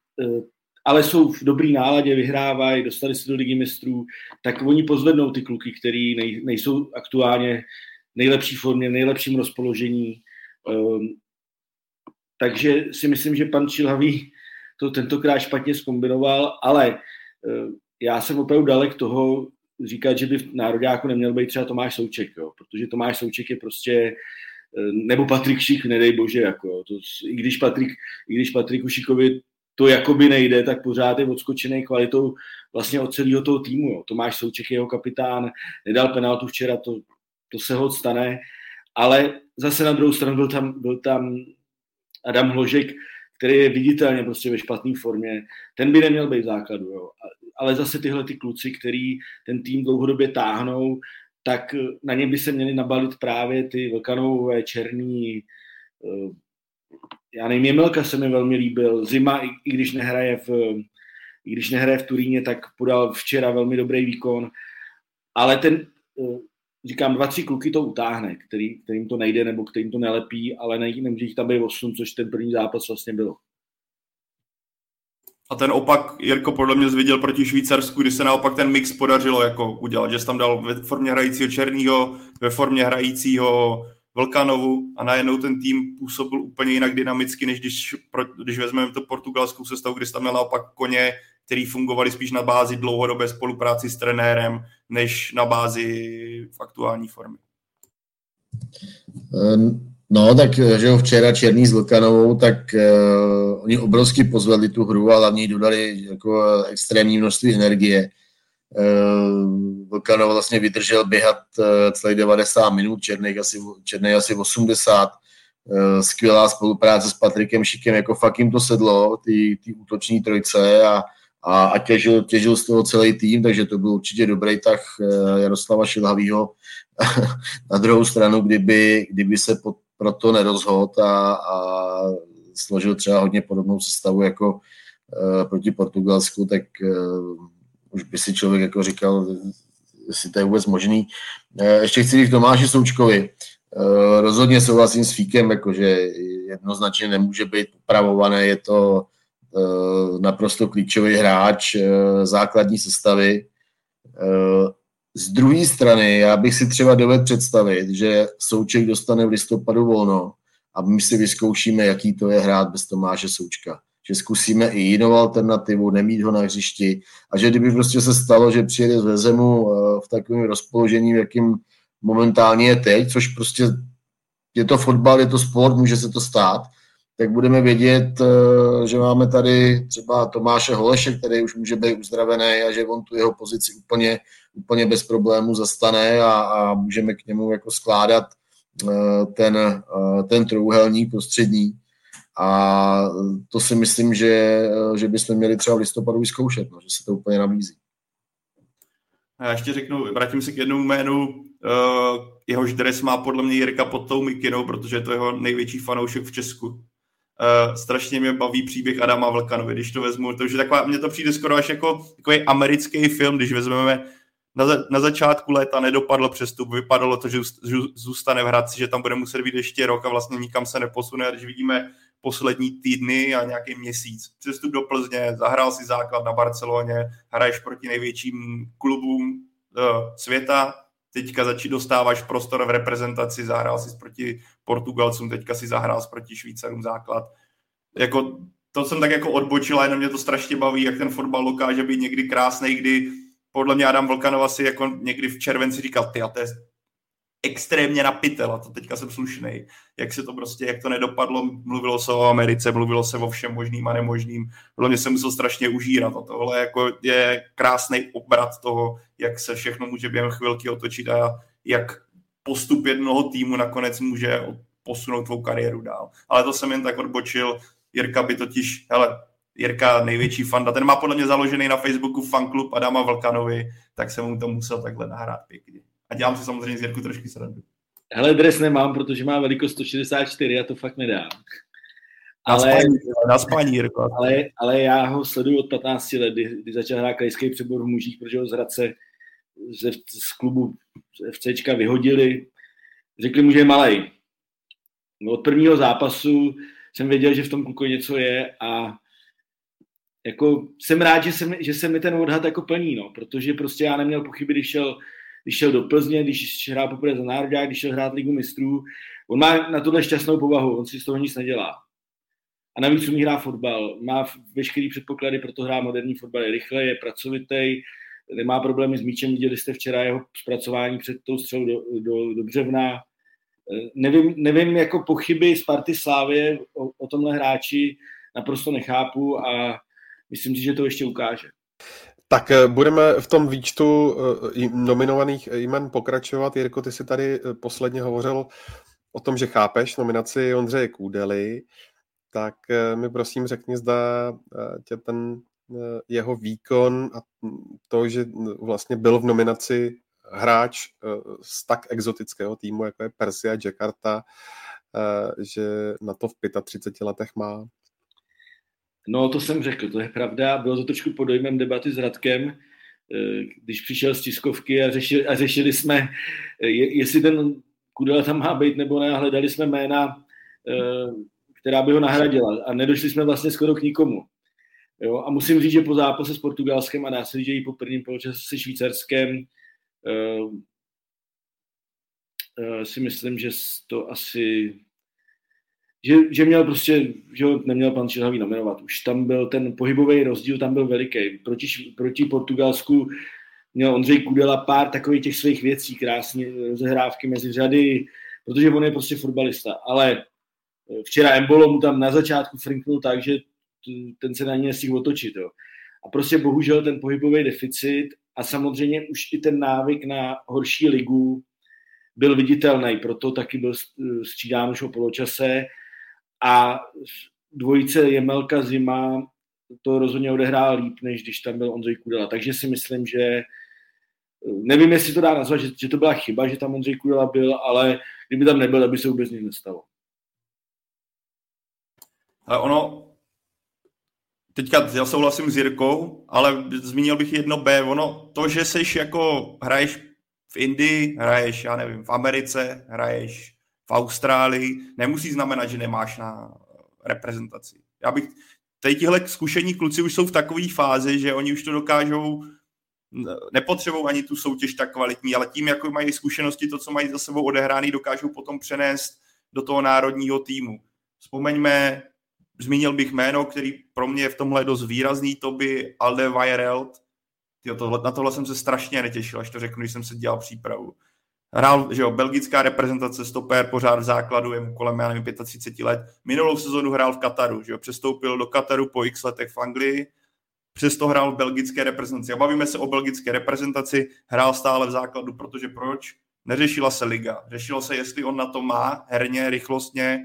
B: ale jsou v dobrý náladě, vyhrávají, dostali se do ligy mistrů, tak oni pozvednou ty kluky, který nej, nejsou aktuálně v nejlepší formě, v nejlepším rozpoložení. Um, takže si myslím, že pan Čilhavý to tentokrát špatně skombinoval, ale uh, já jsem opravdu dalek toho, říkat, že by v nároďáku neměl být třeba Tomáš Souček, jo, protože Tomáš Souček je prostě eh, nebo Patrik Šik, nedej bože, jako, to, i, když Patrik, i když Patriku Šikovi to jakoby nejde, tak pořád je odskočený kvalitou vlastně od celého toho týmu. Jo. Tomáš Souček je jeho kapitán, nedal penaltu včera, to, to se ho stane, ale zase na druhou stranu byl tam, byl tam Adam Hložek, který je viditelně prostě ve špatné formě, ten by neměl být v základu. Jo. Ale zase tyhle ty kluci, který ten tým dlouhodobě táhnou, tak na ně by se měli nabalit právě ty vlkanové černý eh, já nevím, Jemelka se mi velmi líbil, Zima, i, i když nehraje v, i když nehraje v Turíně, tak podal včera velmi dobrý výkon, ale ten, eh, říkám, dva, tři kluky to utáhne, který, kterým to nejde nebo kterým to nelepí, ale nejde, nemůže jich tam být 8, což ten první zápas vlastně bylo.
D: A ten opak Jirko podle mě zviděl proti Švýcarsku, kdy se naopak ten mix podařilo jako udělat, že jsi tam dal ve formě hrajícího Černýho, ve formě hrajícího Vlkanovu a najednou ten tým působil úplně jinak dynamicky, než když, když vezmeme to portugalskou sestavu, kde tam měl naopak koně, který fungovali spíš na bázi dlouhodobé spolupráci s trenérem, než na bázi v aktuální formy.
C: Ehm, no, tak že včera Černý s Vlkanovou, tak uh, oni obrovsky pozvedli tu hru a hlavně dodali jako extrémní množství energie. Uh, Vlkanov vlastně vydržel běhat uh, celý 90 minut, Černý asi, Černý asi 80. Uh, skvělá spolupráce s Patrikem Šikem, jako fakt jim to sedlo, ty, ty útoční trojce a, a, a těžil, těžil z toho celý tým, takže to byl určitě dobrý tah Jaroslava Šilhavýho. <laughs> Na druhou stranu, kdyby, kdyby se pod, proto nerozhod a, a složil třeba hodně podobnou sestavu jako uh, proti Portugalsku, tak uh, už by si člověk jako říkal, jestli to je vůbec možný. Uh, ještě chci říct Tomáši Součkovi. Uh, rozhodně souhlasím s Fíkem, jakože jednoznačně nemůže být upravované, je to uh, naprosto klíčový hráč základní sestavy. Z druhé strany, já bych si třeba dovedl představit, že Souček dostane v listopadu volno a my si vyzkoušíme, jaký to je hrát bez Tomáše Součka. Že zkusíme i jinou alternativu, nemít ho na hřišti a že kdyby prostě se stalo, že přijede z Vezemu eh, v takovém rozpoložení, jakým momentálně je teď, což prostě je to fotbal, je to sport, může se to stát, tak budeme vědět, eh, že máme tady třeba Tomáše Holeše, který už může být uzdravený a že on tu jeho pozici úplně, úplně bez problémů zastane a, a můžeme k němu jako skládat eh, ten, ten trouhelník prostřední. A to si myslím, že, že bychom měli třeba v listopadu vyzkoušet, no, že se to úplně nabízí.
D: Já ještě řeknu, vrátím se k jednomu jménu, uh, jehož dres má podle mě Jirka pod tou mikinou, protože je to jeho největší fanoušek v Česku. Uh, strašně mě baví příběh Adama Vlkanovi, když to vezmu. Takže taková, mně to přijde skoro až jako takový americký film, když vezmeme na, za, na začátku léta nedopadlo přestup, vypadalo to, že zůstane v Hradci, že tam bude muset být ještě rok a vlastně nikam se neposune. A když vidíme poslední týdny a nějaký měsíc, přestup do Plzně, zahrál si základ na Barceloně, hraješ proti největším klubům uh, světa, teďka začí dostáváš prostor v reprezentaci, zahrál si proti Portugalcům, teďka si zahrál proti Švýcarům základ. Jako, to jsem tak jako odbočil a jenom mě to strašně baví, jak ten fotbal dokáže být někdy krásný, kdy podle mě Adam Vlkanova si jako někdy v červenci říkal, ty a to je extrémně napitel a to teďka jsem slušný. Jak se to prostě, jak to nedopadlo, mluvilo se o Americe, mluvilo se o všem možným a nemožným. Podle mě se musel strašně užírat a tohle jako je krásný obrat toho, jak se všechno může během chvilky otočit a jak postup jednoho týmu nakonec může posunout tvou kariéru dál. Ale to jsem jen tak odbočil. Jirka by totiž, hele, Jirka největší fanda, ten má podle mě založený na Facebooku fanklub Adama Vlkanovi, tak jsem mu to musel takhle nahrát pěkně. A dělám si samozřejmě z Jirku trošku srandu.
B: Hele, dres nemám, protože má velikost 164 a to fakt nedám.
D: Ale, na spaní, na spaní Jirko.
B: Ale, ale já ho sleduju od 15 let, kdy, kdy začal hrát krajský přebor v mužích, protože ho z Hradce ze, z klubu FCčka vyhodili. Řekli mu, že je malej. No, od prvního zápasu jsem věděl, že v tom kluku něco je a jako jsem rád, že se, mi, že se mi ten odhad jako plní, no, protože prostě já neměl pochyby, když šel, když šel do Plzně, když hrál poprvé za národák, když šel hrát ligu mistrů. On má na tohle šťastnou povahu, on si z toho nic nedělá. A navíc umí hrát fotbal, má veškerý předpoklady pro to hrát moderní fotbal, je rychle, je pracovitý, nemá problémy s míčem, viděli jste včera jeho zpracování před tou střelou do, do, do břevna. Nevím, nevím, jako pochyby Sparty Slávě o, o tomhle hráči naprosto nechápu a myslím si, že to ještě ukáže.
A: Tak eh, budeme v tom výčtu eh, nominovaných jmen pokračovat. Jirko, ty jsi tady eh, posledně hovořil o tom, že chápeš nominaci Ondřeje Kůdely, tak mi prosím řekni, zda tě ten jeho výkon a to, že vlastně byl v nominaci hráč z tak exotického týmu, jako je Persia Jakarta, že na to v 35 letech má.
B: No, to jsem řekl, to je pravda. Bylo to trošku pod dojmem debaty s Radkem, eh, když přišel z tiskovky a řešili, a řešili jsme, eh, jestli ten Kudela tam má být nebo ne, hledali jsme jména, eh, která by ho nahradila a nedošli jsme vlastně skoro k nikomu. Jo, a musím říct, že po zápase s Portugalskem a že i po prvním poločase se Švýcarskem si myslím, že to asi že, že měl prostě, že ho neměl pan Šilhavý nominovat. Už tam byl ten pohybový rozdíl, tam byl veliký. Proti, proti Portugalsku měl Ondřej Kudela pár takových těch svých věcí, krásně zahrávky mezi řady, protože on je prostě fotbalista. Ale eh, včera Embolo mu tam na začátku frinknul tak, že ten se na ně nestihl otočit. Jo. A prostě bohužel ten pohybový deficit a samozřejmě už i ten návyk na horší ligu byl viditelný, proto taky byl střídán už o poločase a dvojice Jemelka Zima to rozhodně odehrál líp, než když tam byl Ondřej Kudela. Takže si myslím, že nevím, jestli to dá nazvat, že, že to byla chyba, že tam Ondřej Kudela byl, ale kdyby tam nebyl, aby se vůbec nic nestalo.
D: Ale ono, teďka já souhlasím s Jirkou, ale zmínil bych jedno B, ono to, že seš jako hraješ v Indii, hraješ, já nevím, v Americe, hraješ v Austrálii, nemusí znamenat, že nemáš na reprezentaci. Já bych, tady tihle zkušení kluci už jsou v takové fázi, že oni už to dokážou, nepotřebují ani tu soutěž tak kvalitní, ale tím, jako mají zkušenosti, to, co mají za sebou odehraný, dokážou potom přenést do toho národního týmu. Vzpomeňme, zmínil bych jméno, který pro mě je v tomhle dost výrazný, to by Alde Weireld. tohle, na tohle jsem se strašně netěšil, až to řeknu, když jsem se dělal přípravu. Hrál, že jo, belgická reprezentace, stoper, pořád v základu, je mu kolem, já nevím, 35 let. Minulou sezonu hrál v Kataru, že jo, přestoupil do Kataru po x letech v Anglii, přesto hrál v belgické reprezentaci. A bavíme se o belgické reprezentaci, hrál stále v základu, protože proč? Neřešila se liga. Řešilo se, jestli on na to má herně, rychlostně,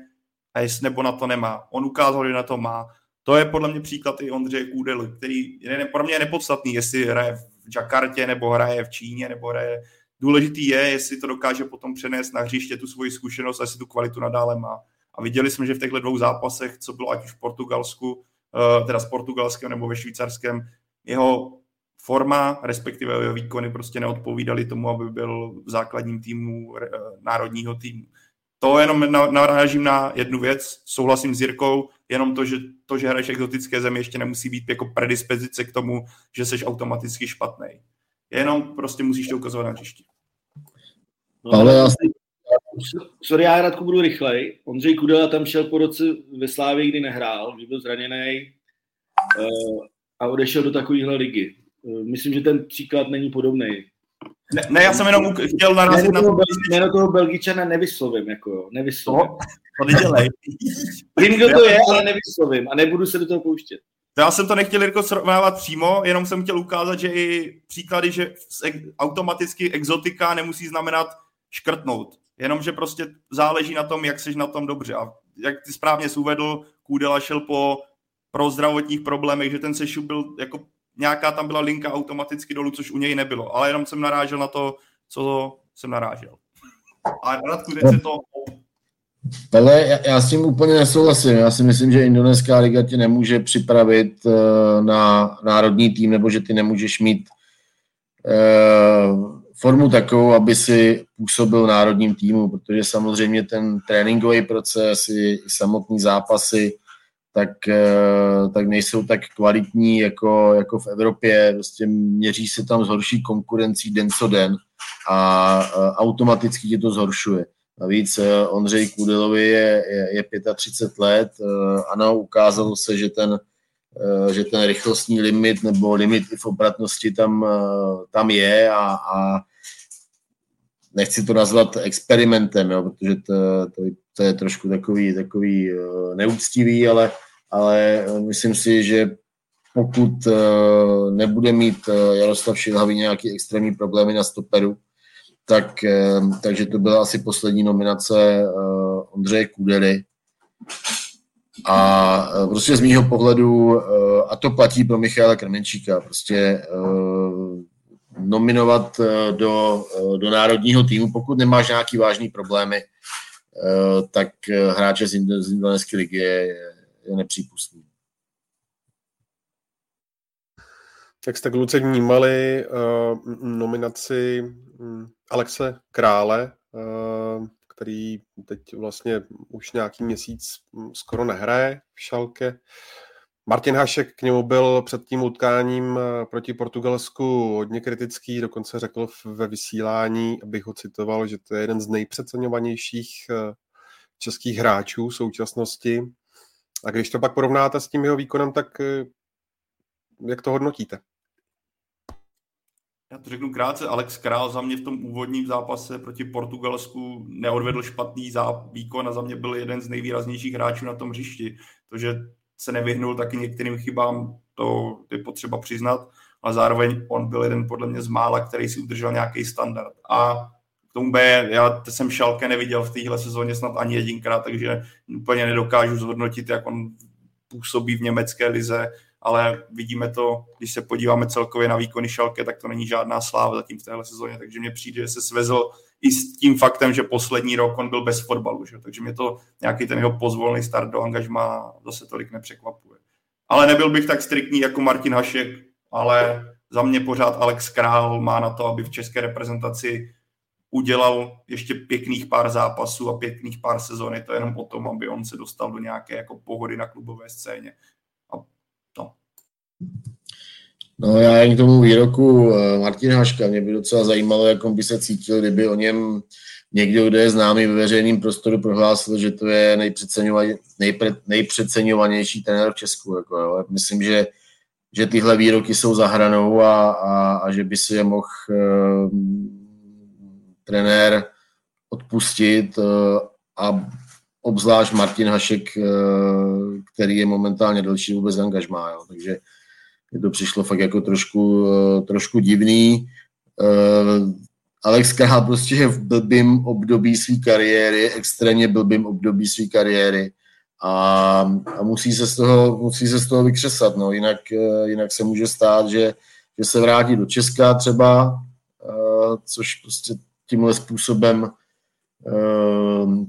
D: a jestli nebo na to nemá. On ukázal, že na to má. To je podle mě příklad i Ondřeje Kůdely, který je, podle mě je nepodstatný, jestli hraje v Jakartě, nebo hraje v Číně, nebo hraje Důležitý je, jestli to dokáže potom přenést na hřiště tu svoji zkušenost a jestli tu kvalitu nadále má. A viděli jsme, že v těchto dvou zápasech, co bylo ať už v Portugalsku, eh, teda s portugalském nebo ve švýcarském, jeho forma, respektive jeho výkony prostě neodpovídaly tomu, aby byl v základním týmu eh, národního týmu. To jenom narážím na jednu věc, souhlasím s Jirkou, jenom to, že to, že hraješ exotické země, ještě nemusí být jako predispozice k tomu, že jsi automaticky špatný. Jenom prostě musíš to ukazovat na hřišti.
C: No, ale já
B: Sorry, já Radku budu rychlej. Ondřej Kudela tam šel po roce ve Slávě, kdy nehrál, kdy byl zraněný uh, a odešel do takovéhle ligy. Uh, myslím, že ten příklad není podobný.
D: Ne, ne, já jsem jenom chtěl narazit
B: na to. Jméno toho Belgičana nevyslovím, jako jo, nevyslovím. To,
D: to nedělej. <laughs>
B: Vím, kdo to je, ale nevyslovím a nebudu se do toho pouštět.
D: Já jsem to nechtěl Jirko srovnávat přímo, jenom jsem chtěl ukázat, že i příklady, že automaticky exotika nemusí znamenat škrtnout. Jenomže prostě záleží na tom, jak jsi na tom dobře. A jak ty správně jsi uvedl, Kůdela šel po pro zdravotních problémech, že ten sešup byl jako nějaká tam byla linka automaticky dolů, což u něj nebylo. Ale jenom jsem narážel na to, co jsem narážel. A Radku, se to
C: ale já, já s tím úplně nesouhlasím. Já si myslím, že indonéská liga tě nemůže připravit uh, na národní tým, nebo že ty nemůžeš mít uh, formu takovou, aby si působil národním týmu, protože samozřejmě ten tréninkový proces i, samotný zápasy tak, uh, tak nejsou tak kvalitní jako, jako v Evropě. Prostě měří se tam s horší konkurencí den co den a uh, automaticky tě to zhoršuje. Navíc eh, Ondřej Kudelovi je, je, je 35 let. Eh, ano, ukázalo se, že ten, eh, že ten rychlostní limit nebo limit i v obratnosti tam, tam je a, a nechci to nazvat experimentem, jo, protože to, to, to je trošku takový, takový neúctivý, ale, ale myslím si, že pokud nebude mít Jaroslav Šilhavý nějaký extrémní problémy na stoperu, tak, eh, takže to byla asi poslední nominace eh, Ondřeje Kudely. A eh, prostě z mýho pohledu, a to platí pro Michala Krmenčíka, prostě nominovat do, do národního týmu, pokud nemáš nějaký vážný problémy, tak hráče z Indonéské ligy je, je nepřípustný.
A: Jak jste kluci vnímali uh, nominaci um, Alexe Krále, uh, který teď vlastně už nějaký měsíc hm, skoro nehraje v Šalke. Martin Hašek k němu byl před tím utkáním eh, proti Portugalsku hodně kritický, dokonce řekl ve vysílání, abych ho citoval, že to je jeden z nejpřeceňovanějších eh, českých hráčů v současnosti. A když to pak porovnáte s tím jeho výkonem, tak eh, jak to hodnotíte?
D: Já to řeknu krátce, Alex Král za mě v tom úvodním zápase proti Portugalsku neodvedl špatný výkon a za mě byl jeden z nejvýraznějších hráčů na tom hřišti. To, že se nevyhnul taky některým chybám, to je potřeba přiznat, ale zároveň on byl jeden podle mě z mála, který si udržel nějaký standard. A k tomu B, já jsem Šalke neviděl v téhle sezóně snad ani jedinkrát, takže úplně nedokážu zhodnotit, jak on působí v německé lize, ale vidíme to, když se podíváme celkově na výkony Šalke, tak to není žádná sláva zatím v téhle sezóně, takže mně přijde, že se svezl i s tím faktem, že poslední rok on byl bez fotbalu, že? takže mě to nějaký ten jeho pozvolný start do angažma zase tolik nepřekvapuje. Ale nebyl bych tak striktní jako Martin Hašek, ale za mě pořád Alex Král má na to, aby v české reprezentaci udělal ještě pěkných pár zápasů a pěkných pár sezon. Je to jenom o tom, aby on se dostal do nějaké jako pohody na klubové scéně. A to.
C: No já jen k tomu výroku eh, Martina Haška, mě by docela zajímalo, jak on by se cítil, kdyby o něm někdo, kdo je známý ve veřejném prostoru, prohlásil, že to je nejpre, nejpřeceňovanější trenér v Česku. Jako, jo. Myslím, že, že tyhle výroky jsou za hranou a, a, a že by si je mohl uh, trenér odpustit uh, a obzvlášť Martin Hašek, uh, který je momentálně delší vůbec angažmá. Jo. Takže mně to přišlo fakt jako trošku, eh, trošku divný. Eh, Alex Král prostě je v blbým období své kariéry, extrémně blbým období své kariéry a, a musí, se z toho, musí se z toho vykřesat, no. jinak, eh, jinak se může stát, že, že se vrátí do Česka třeba, což prostě tímhle způsobem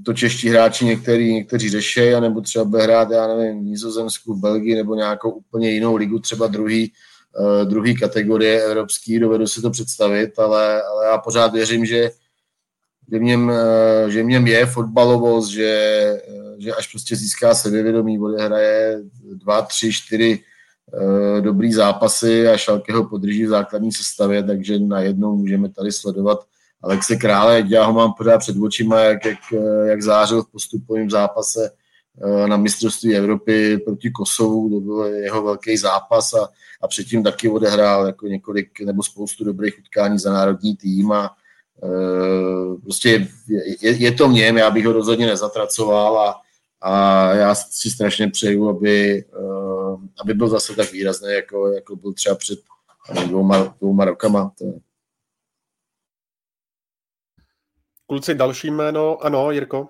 C: to čeští hráči některý, někteří řeší, anebo třeba bude hrát, já nevím, Nizozemsku, Belgii nebo nějakou úplně jinou ligu, třeba druhý, uh, druhý kategorie evropský, dovedu si to představit, ale, ale já pořád věřím, že, že, v něm, uh, že v něm je fotbalovost, že, uh, že až prostě získá sebevědomí, odehraje dva, tři, čtyři dobrý zápasy a Šalke ho podrží v základní sestavě, takže najednou můžeme tady sledovat Alexe Krále, já ho mám pořád před očima, jak, jak, jak zářil v postupovém zápase eh, na mistrovství Evropy proti Kosovu, to byl jeho velký zápas a, a předtím taky odehrál jako několik nebo spoustu dobrých utkání za národní tým a e, prostě je, je to v něm, já bych ho rozhodně nezatracoval a, a já si strašně přeju, aby, e, aby byl zase tak výrazný, jako, jako byl třeba před dvouma, dvouma rokama. To,
A: Kluci, další jméno, ano, Jirko.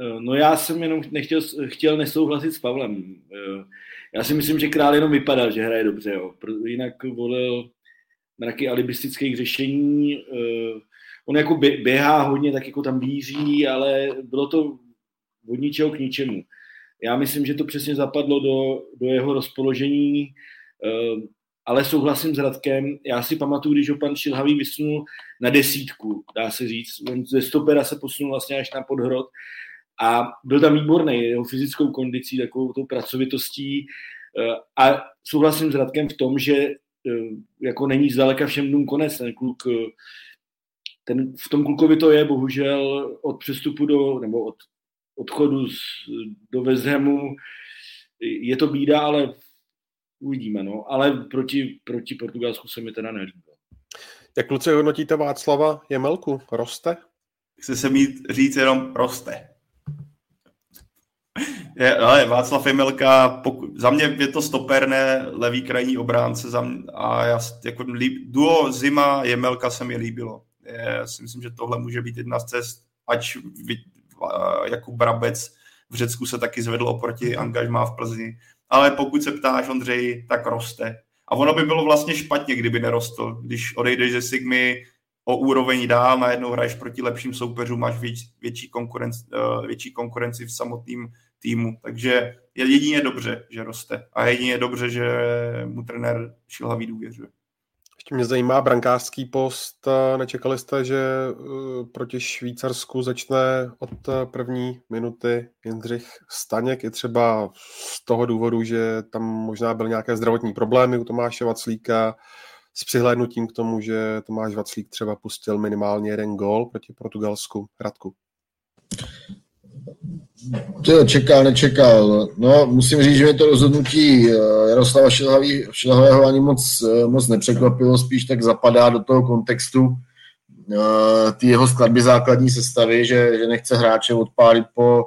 B: Eh, no já jsem jenom nechtěl, chtěl nesouhlasit s Pavlem. Eh, já si myslím, že král jenom vypadal, že hraje dobře. Jo. Jinak volil mraky alibistických řešení. Eh, on jako běhá hodně, tak jako tam víří, ale bylo to od ničeho k ničemu. Já myslím, že to přesně zapadlo do, do jeho rozpoložení ale souhlasím s Radkem. Já si pamatuju, když ho pan Šilhavý vysunul na desítku, dá se říct. On ze stopera se posunul vlastně až na podhrod a byl tam výborný jeho fyzickou kondicí, takovou tou pracovitostí eh, a souhlasím s Radkem v tom, že eh, jako není zdaleka všem dům konec. Ten kluk, eh, ten, v tom klukovi to je bohužel od přestupu do, nebo od odchodu z, do West Hamu je to bída, ale uvidíme, no. Ale proti, proti Portugalsku se mi teda nelíbilo.
A: Jak kluci hodnotíte Václava Jemelku? Roste?
D: Chce se mít říct jenom roste. Je, ale Václav Jemelka, pokud, za mě je to stoper, ne levý krajní obránce za mě, a já jako líb, duo Zima Jemelka se mi líbilo. Je, já si myslím, že tohle může být jedna z cest, ať Jakub Brabec v Řecku se taky zvedl oproti angažmá v Plzni ale pokud se ptáš, Ondřej, tak roste. A ono by bylo vlastně špatně, kdyby nerostl. Když odejdeš ze Sigmy o úroveň dál, najednou hraješ proti lepším soupeřům, máš věč, větší, konkurenci, eh, větší konkurenci v samotném týmu. Takže je jedině dobře, že roste. A jedině dobře, že mu trenér Šilhavý důvěřuje.
A: Ještě mě zajímá brankářský post. Nečekali jste, že eh, proti Švýcarsku začne od eh, první minuty Jindřich Staněk i třeba z toho důvodu, že tam možná byly nějaké zdravotní problémy u Tomáše Vaclíka s přihlédnutím k tomu, že Tomáš Vaclík třeba pustil minimálně jeden gól proti Portugalsku. Radku.
C: To čekal, nečekal. No, musím říct, že mě to rozhodnutí eh, Jaroslava Šilhavého ani moc, eh, moc nepřekvapilo, spíš tak zapadá do toho kontextu uh, ty jeho skladby základní sestavy, že, že nechce hráče odpálit po,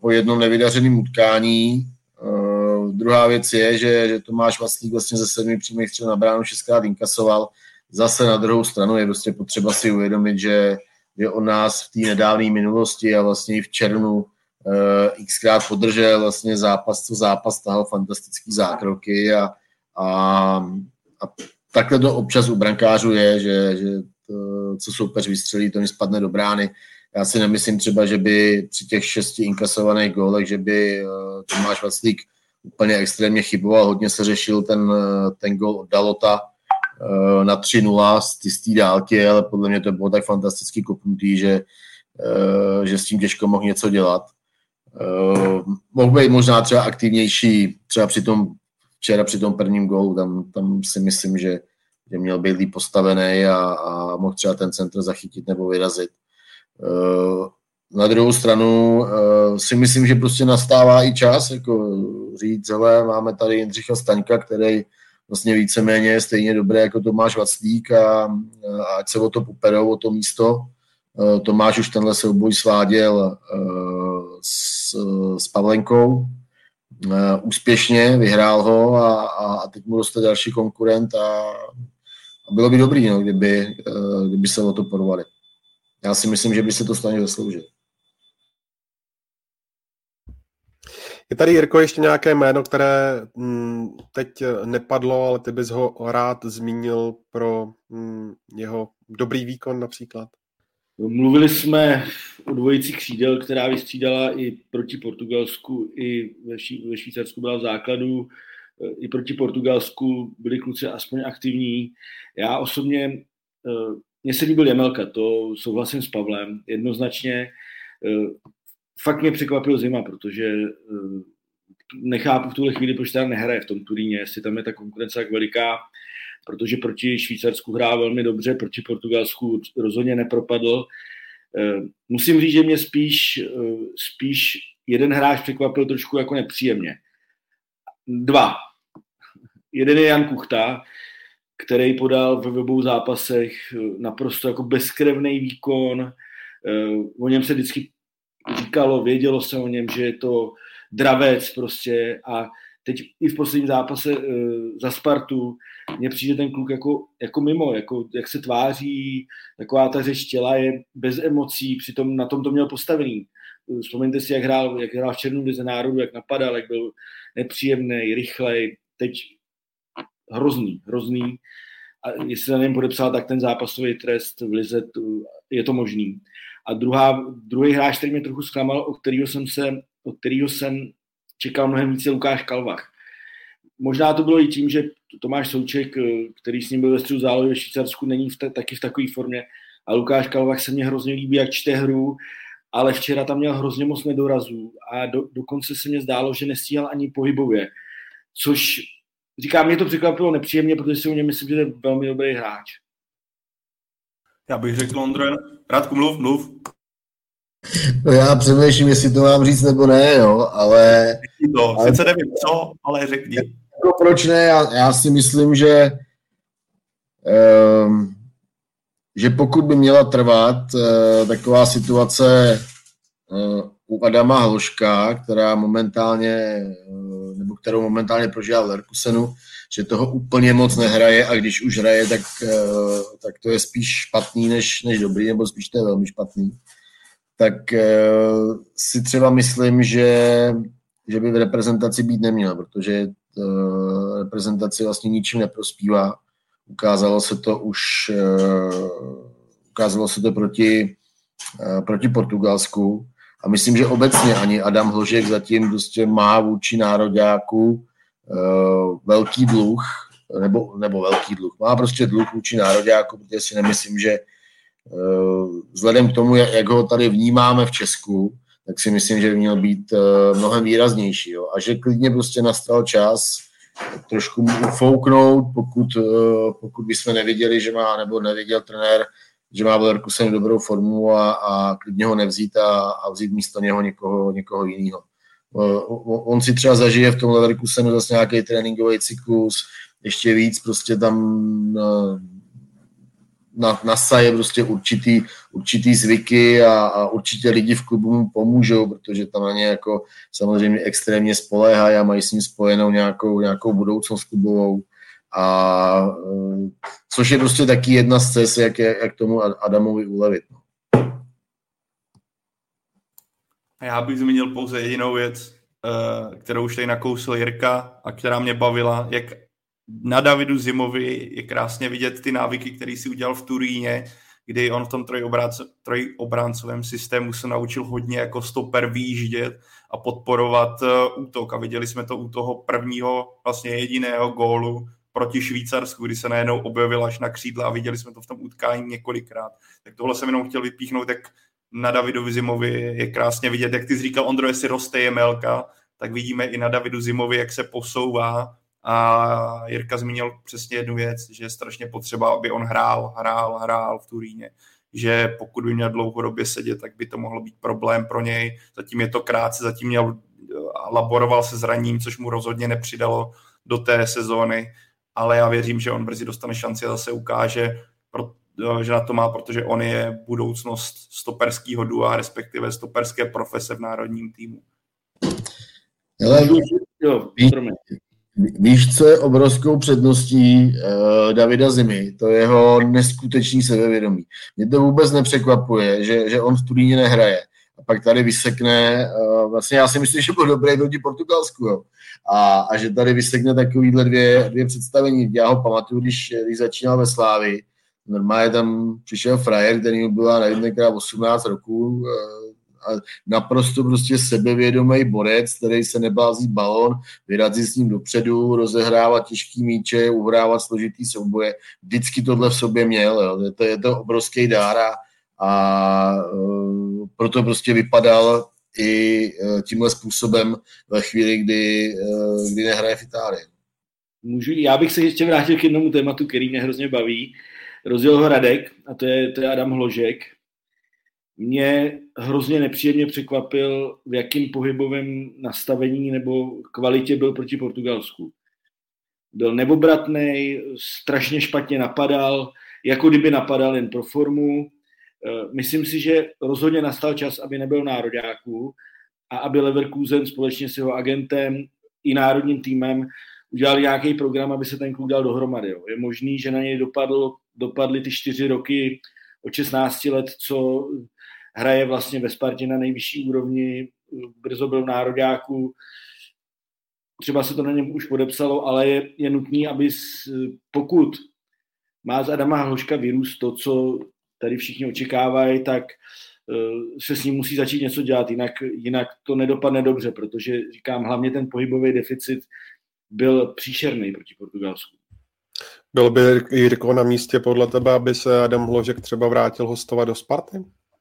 C: po jednom nevydařeném utkání. Uh, druhá věc je, že, že Tomáš Vlastník vlastně ze sedmi přímých střel na bránu šestkrát inkasoval. Zase na druhou stranu je prostě potřeba si uvědomit, že že on nás v té nedávné minulosti a vlastně i v červnu uh, xkrát podržel vlastně zápas, co zápas tahal fantastický zákroky a, a, a takhle to občas u brankářů je, že, že to, co soupeř vystřelí, to mi spadne do brány. Já si nemyslím třeba, že by při těch šesti inkasovaných gólech, že by uh, Tomáš Vaclík úplně extrémně chyboval, hodně se řešil ten, ten gól od Dalota, Eh, na 3-0 z té dálky, ale podle mě to bylo tak fantasticky kopnutý, že, eh, že s tím těžko mohl něco dělat. Eh, mohl být možná třeba aktivnější, třeba při tom, včera při tom prvním gólu, tam, tam si myslím, že, že měl být líp postavený a, a mohl třeba ten centr zachytit nebo vyrazit. Na druhou stranu si myslím, že prostě nastává i čas, jako říct, hele, máme tady Jindřicha Staňka, který vlastně víceméně stejně dobré jako Tomáš Vaclík a, a ať se o to poperou, o to místo. E, Tomáš už tenhle souboj sváděl e, s, s Pavlenkou, e, úspěšně, vyhrál ho a, a teď mu roste další konkurent a, a bylo by dobrý, no, kdyby, kdyby se o to porvali. Já si myslím, že by se to stane zasloužit.
A: Je tady, Jirko, ještě nějaké jméno, které mm, teď nepadlo, ale ty bys ho rád zmínil pro mm, jeho dobrý výkon například?
B: Mluvili jsme o dvojici křídel, která vystřídala i proti Portugalsku, i ve, Švýcarsku byla v základu, i proti Portugalsku byli kluci aspoň aktivní. Já osobně, eh, mně se líbil Jemelka, to souhlasím s Pavlem, jednoznačně eh, fakt mě překvapil zima, protože uh, nechápu v tuhle chvíli, proč teda nehraje v tom Turíně, jestli tam je ta konkurence tak veliká, protože proti Švýcarsku hrál velmi dobře, proti Portugalsku rozhodně nepropadl. Uh, musím říct, že mě spíš, uh, spíš jeden hráč překvapil trošku jako nepříjemně. Dva. Jeden je Jan Kuchta, který podal ve obou zápasech naprosto jako bezkrevný výkon. O něm se vždycky říkalo, vědělo se o něm, že je to dravec prostě a teď i v posledním zápase uh, za Spartu mně přijde ten kluk jako, jako mimo, jako jak se tváří, taková ta řeč těla je bez emocí, přitom na tom to měl postavený. Vzpomeňte si, jak hrál, jak hrál v Černou lize národu, jak napadal, jak byl nepříjemný, rychlej, teď hrozný, hrozný. A jestli na něm podepsal, tak ten zápasový trest v lize, je to možný. A druhá, druhý hráč, který mě trochu zklamal, o kterého jsem se, o kterého jsem čekal mnohem více, Lukáš Kalvach. Možná to bylo i tím, že Tomáš Souček, který s ním byl ve středu zálohy ve Švýcarsku, není v ta, taky v takové formě. A Lukáš Kalvach se mě hrozně líbí, jak čte hru, ale včera tam měl hrozně moc nedorazů a do, dokonce se mi zdálo, že nestíhal ani pohybově. Což, říkám, mě to překvapilo nepříjemně, protože si o něm myslím, že je velmi dobrý hráč.
D: Já bych řekl, Ondro, Radku, mluv, mluv.
C: No já přemýšlím, jestli to mám říct nebo ne, jo, ale...
D: To, ale, sice nevím co, ale řekni.
C: Jako proč ne, já, já si myslím, že um, že pokud by měla trvat uh, taková situace uh, u Adama Hloška, která momentálně, uh, nebo kterou momentálně prožívá v Lerkusenu, že toho úplně moc nehraje a když už hraje, tak, eh, tak to je spíš špatný než, než dobrý, nebo spíš to je velmi špatný. Tak eh, si třeba myslím, že, že by v reprezentaci být neměl, protože eh, reprezentaci vlastně ničím neprospívá. Ukázalo se to už ukázalo se to proti, proti Portugalsku. A myslím, že obecně ani Adam Hložek zatím prostě má vůči nároďáku Eh, velký dluh nebo, nebo velký dluh. Má prostě dluh vůči nároďáku, protože si nemyslím, že vzhledem k tomu, jak ho tady vnímáme v Česku, tak si myslím, že by měl být mnohem výraznější. Jo. A že klidně prostě nastal čas trošku mu ufouknout, pokud, pokud bychom neviděli, že má, nebo neviděl trenér, že má v Leverkusenu dobrou formu a, a klidně ho nevzít a, a vzít místo něho někoho, někoho jiného. On si třeba zažije v tom Leverkusenu zase nějaký tréninkový cyklus, ještě víc prostě tam na, nasaje prostě určitý, určitý zvyky a, a určitě lidi v klubu mu pomůžou, protože tam na ně jako samozřejmě extrémně spoléhají a mají s ním spojenou nějakou, nějakou budoucnost klubovou. A eh, což je prostě taky jedna z cest, jak, jak tomu Adamovi ulevit. No.
D: Já bych zmínil pouze jedinou věc, eh, kterou už tady nakousil Jirka a která mě bavila, jak na Davidu Zimovi je krásně vidět ty návyky, které si udělal v Turíně, kdy on v tom trojobráncovém systému se naučil hodně jako stoper výjíždět a podporovat eh, útok. A viděli jsme to u toho prvního, vlastně jediného gólu proti Švýcarsku, kdy se najednou objevil až na křídla a viděli jsme to v tom utkání několikrát. Tak tohle jsem jenom chtěl vypíchnout, jak na Davidu Zimovi je krásně vidět, jak ty jsi říkal, Ondro, jestli roste je Melka, tak vidíme i na Davidu Zimovi, jak se posouvá. A Jirka zmínil přesně jednu věc, že je strašně potřeba, aby on hrál, hrál, hrál v Turíně. Že pokud by měl dlouhodobě sedět, tak by to mohlo být problém pro něj. Zatím je to krátce, zatím měl, laboroval se zraním, což mu rozhodně nepřidalo do té sezóny. Ale já věřím, že on brzy dostane šanci a zase ukáže, že na to má, protože on je budoucnost stoperského dua, respektive stoperské profese v národním týmu.
C: Hele, jo, víš, víš, co je obrovskou předností uh, Davida Zimy? To je jeho neskutečný sebevědomí. Mě to vůbec nepřekvapuje, že, že on v Turíně nehraje a pak tady vysekne, uh, vlastně já si myslím, že byl dobrý proti Portugalsku, jo. A, a že tady vysekne takovýhle dvě, dvě představení. Já ho pamatuju, když, když začínal ve Slávi, normálně tam přišel frajer, který mu byla nevím, 18 roků, uh, a naprosto prostě sebevědomý borec, který se nebází balon, vyrazit s ním dopředu, rozehrávat těžký míče, uhrávat složitý souboje. Vždycky tohle v sobě měl. Jo. Je, to, je to obrovský dár a, a uh, proto prostě vypadal i uh, tímhle způsobem ve chvíli, kdy, uh, kdy nehraje v Itálii.
B: Můžu, já bych se ještě vrátil k jednomu tématu, který mě hrozně baví. Rozděl ho Radek, a to je, to je Adam Hložek. Mě hrozně nepříjemně překvapil, v jakým pohybovém nastavení nebo kvalitě byl proti Portugalsku. Byl nebobratný, strašně špatně napadal, jako kdyby napadal jen pro formu, Eh, myslím si, že rozhodně nastal čas, aby nebyl nároďáků a aby Leverkusen společně s jeho agentem i národním týmem udělali nějaký program, aby se ten klub dal dohromady. Je možný, že na něj dopadl, dopadly ty čtyři roky od 16 let, co hraje vlastně ve Spartě na nejvyšší úrovni, brzo byl v nároďáku, třeba se to na něm už podepsalo, ale je, je nutný, aby pokud má z Adama Hloška vyrůst to, co tady všichni očekávají, tak eh, se s ním musí začít něco dělat, jinak, jinak to nedopadne dobře, protože říkám, hlavně ten pohybový deficit byl příšerný proti Portugalsku.
A: Byl by Jirko na místě podle tebe, aby se Adam Hložek třeba vrátil hostovat do Sparty?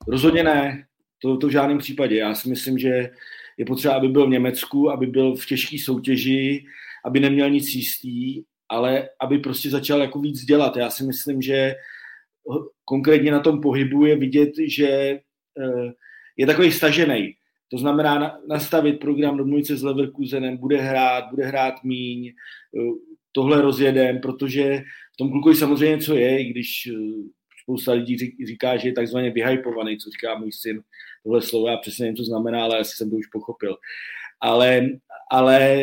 B: Rozhodně ne, to, to v žádném případě. Já si myslím, že je potřeba, aby byl v Německu, aby byl v těžké soutěži, aby neměl nic jistý, ale aby prostě začal jako víc dělat. Já si myslím, že konkrétně na tom pohybu je vidět, že eh, je takový stažený. To znamená nastavit program, domluvit se s Leverkusenem, bude hrát, bude hrát míň, eh, tohle rozjedem, protože v tom klukovi samozřejmě něco je, i když eh, spousta lidí říká, že je takzvaně vyhypovaný, co říká můj syn, tohle slovo, já přesně nevím, co znamená, ale asi jsem to už pochopil. Ale, ale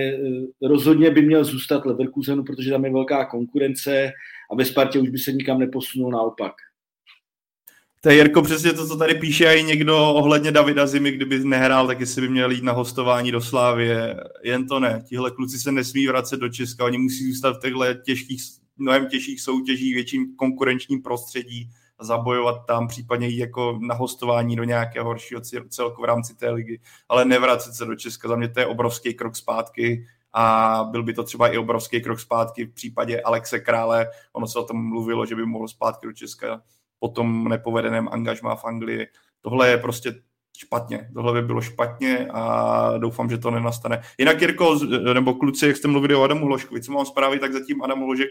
B: rozhodně by měl zůstat Leverkusenu, protože tam je velká konkurence a ve Spartě už by se nikam neposunul naopak.
D: To je Jirko přesně to, co tady píše i někdo ohledně Davida Zimy, kdyby nehrál, tak jestli by měl jít na hostování do Slávie. Jen to ne. Tihle kluci se nesmí vracet do Česka, oni musí zůstat v těchto těžkých, mnohem těžších soutěžích, větším konkurenčním prostředí a zabojovat tam, případně jít jako na hostování do nějakého horšího celku v rámci té ligy, ale nevracet se do Česka. Za mě to je obrovský krok zpátky a byl by to třeba i obrovský krok zpátky v případě Alexe Krále. Ono se o tom mluvilo, že by mohl zpátky do Česka po tom nepovedeném angažmá v Anglii. Tohle je prostě špatně. Tohle by bylo špatně a doufám, že to nenastane. Jinak Jirko, nebo kluci, jak jste mluvili o Adamu Hloškovi, co mám zprávy, tak zatím Adam Hložek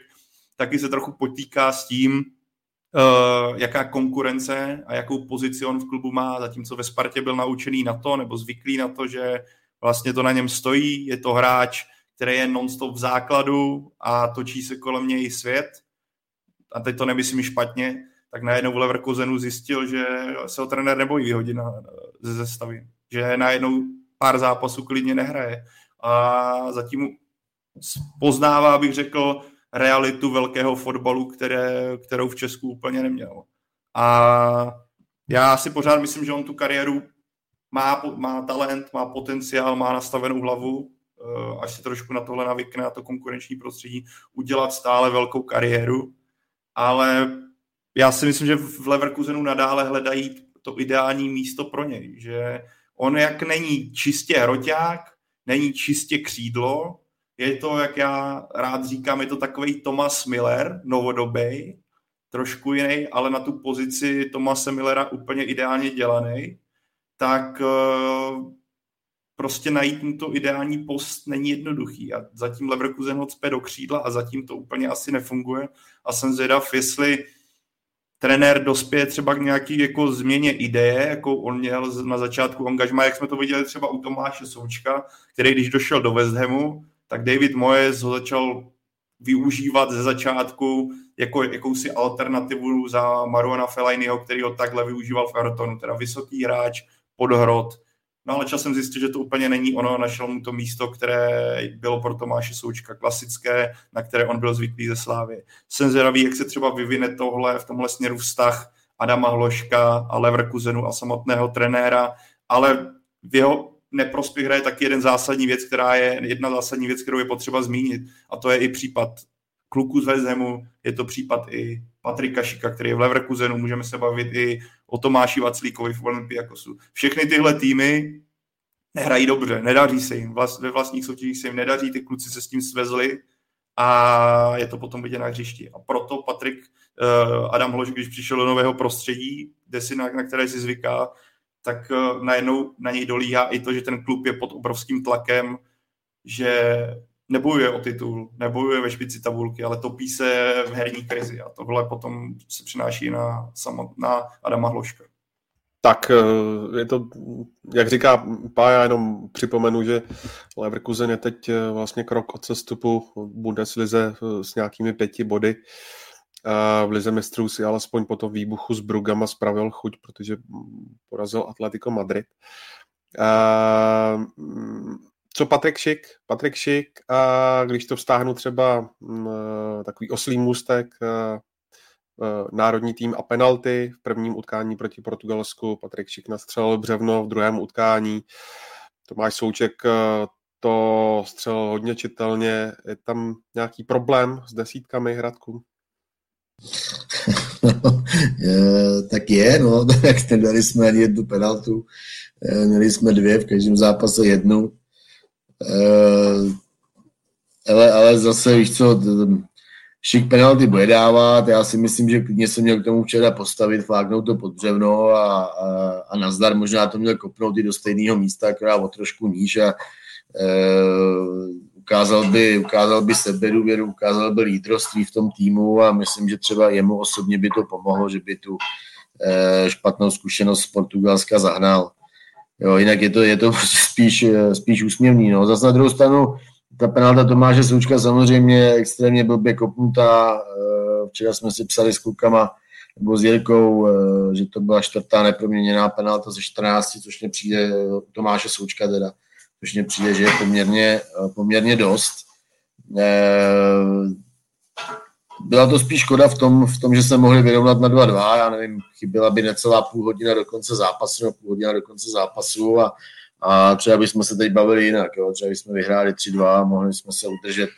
D: taky se trochu potýká s tím, uh, jaká konkurence a jakou pozici on v klubu má, zatímco ve Spartě byl naučený na to, nebo zvyklý na to, že vlastně to na něm stojí, je to hráč, který je nonstop v základu a točí se kolem něj svět. A teď to nemyslím špatně, tak najednou v Leverkusenu zjistil, že se ho trenér nebojí vyhodit na, ze zestavy. Že najednou pár zápasů klidně nehraje. A zatím poznává, bych řekl, realitu velkého fotbalu, které, kterou v Česku úplně neměl. A já si pořád myslím, že on tu kariéru má, má talent, má potenciál, má nastavenou hlavu, eh, až se trošku na tohle navykne, na to konkurenční prostředí, udělat stále velkou kariéru, ale já si myslím, že v Leverkusenu nadále hledají to ideální místo pro něj, že on jak není čistě hroťák, není čistě křídlo, je to, jak já rád říkám, je to takový Thomas Miller, novodobý, trošku jiný, ale na tu pozici Tomase Millera úplně ideálně dělaný, tak eh, prostě najít mu to ideální post není jednoduchý. A zatím Leverkusen ho cpe do křídla a zatím to úplně asi nefunguje. A jsem zvědav, jestli trenér dospěje třeba k nějaký jako změně ideje, jako on měl na začátku angažma, jak jsme to viděli třeba u Tomáše Součka, který když došel do West Hamu, tak David Moyes ho začal využívat ze začátku jako jakousi alternativu za Maruana Fellainiho, který ho takhle využíval v Evertonu, teda vysoký hráč, podhrot, No ale časem zjistil, že to úplně není ono, našel mu to místo, které bylo pro Tomáše Součka klasické, na které on byl zvyklý ze Slávy. Jsem zvědavý, jak se třeba vyvine tohle v tomhle směru vztah Adama Hloška a Leverkusenu a samotného trenéra, ale v jeho neprospěch hraje taky jeden zásadní věc, která je jedna zásadní věc, kterou je potřeba zmínit a to je i případ kluku z Vezemu, je to případ i Patrika Šika, který je v Leverkusenu, můžeme se bavit i o Tomáši Vaclíkovi v Olympiakosu. Všechny tyhle týmy nehrají dobře, nedaří se jim, Vlas, ve vlastních soutěžích se jim nedaří, ty kluci se s tím svezli a je to potom vidět na hřišti. A proto Patrik uh, Adam Hlož, když přišel do nového prostředí, kde si na, na které si zvyká, tak uh, najednou na něj dolíhá i to, že ten klub je pod obrovským tlakem, že nebojuje o titul, nebojuje ve špici tabulky, ale topí se v herní krizi a tohle potom se přináší na, samot, na Adama Hloška.
A: Tak eh, je to, jak říká Pája, jenom připomenu, že Leverkusen je teď eh, vlastně krok od sestupu Bundeslize eh, s nějakými pěti body. V Lize mistrů si alespoň po tom výbuchu s Brugama spravil chuť, protože porazil Atletico Madrid co Patrik Šik? Patrik Šik, a když to vztáhnu třeba mm, takový oslý můstek, a, a, národní tým a penalty v prvním utkání proti Portugalsku, Patrik Šik nastřelil břevno v druhém utkání, Tomáš Souček to střelil hodně čitelně. Je tam nějaký problém s desítkami Hradku?
C: je, <laughs> tak je, no, <laughs> tak nedali jsme ani jednu penaltu, e, měli jsme dvě, v každém zápase jednu, ale, ale zase, víš co, šik penalty bude dávat, já si myslím, že klidně se měl k tomu včera postavit, fláknout to pod břevno a, a, a nazdar možná to měl kopnout i do stejného místa, která o trošku níž a uh, ukázal by, ukázal by sebedůvěru, ukázal by lídroství v tom týmu a myslím, že třeba jemu osobně by to pomohlo, že by tu uh, špatnou zkušenost z Portugalska zahnal. Jo, jinak je to, je to <laughs> prostě spíš, eh, spíš úsměvný. No. Zase na druhou stranu, ta penalta Tomáše Součka samozřejmě extrémně blbě kopnutá. Eh, včera jsme si psali s klukama nebo s Jirkou, eh, že to byla čtvrtá neproměněná penalta ze 14, což mě přijde, Tomáše Součka teda, což mě přijde, že je poměrně, poměrně dost byla to spíš škoda v tom, v tom, že se mohli vyrovnat na 2-2, já nevím, chyběla by necelá půl hodina do konce zápasu, nebo půl hodina do konce zápasu a, a třeba bychom se teď bavili jinak, jo? třeba bychom vyhráli 3-2, mohli jsme se udržet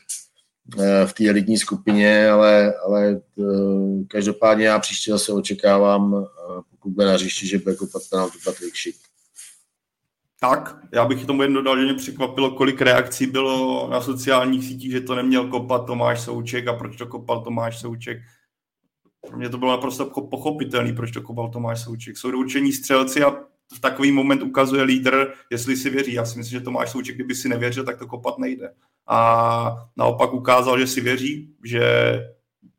C: eh, v té elitní skupině, ale, ale eh, každopádně já příště zase očekávám, eh, pokud bude na hřišti, že bude kopat penaltu Patrik Šik.
D: Tak, já bych tomu jen dodal, že mě překvapilo, kolik reakcí bylo na sociálních sítích, že to neměl kopat Tomáš Souček a proč to kopal Tomáš Souček. Pro mě to bylo naprosto pochopitelné, proč to kopal Tomáš Souček. Jsou doučení střelci a v takový moment ukazuje lídr, jestli si věří. Já si myslím, že Tomáš Souček, kdyby si nevěřil, tak to kopat nejde. A naopak ukázal, že si věří, že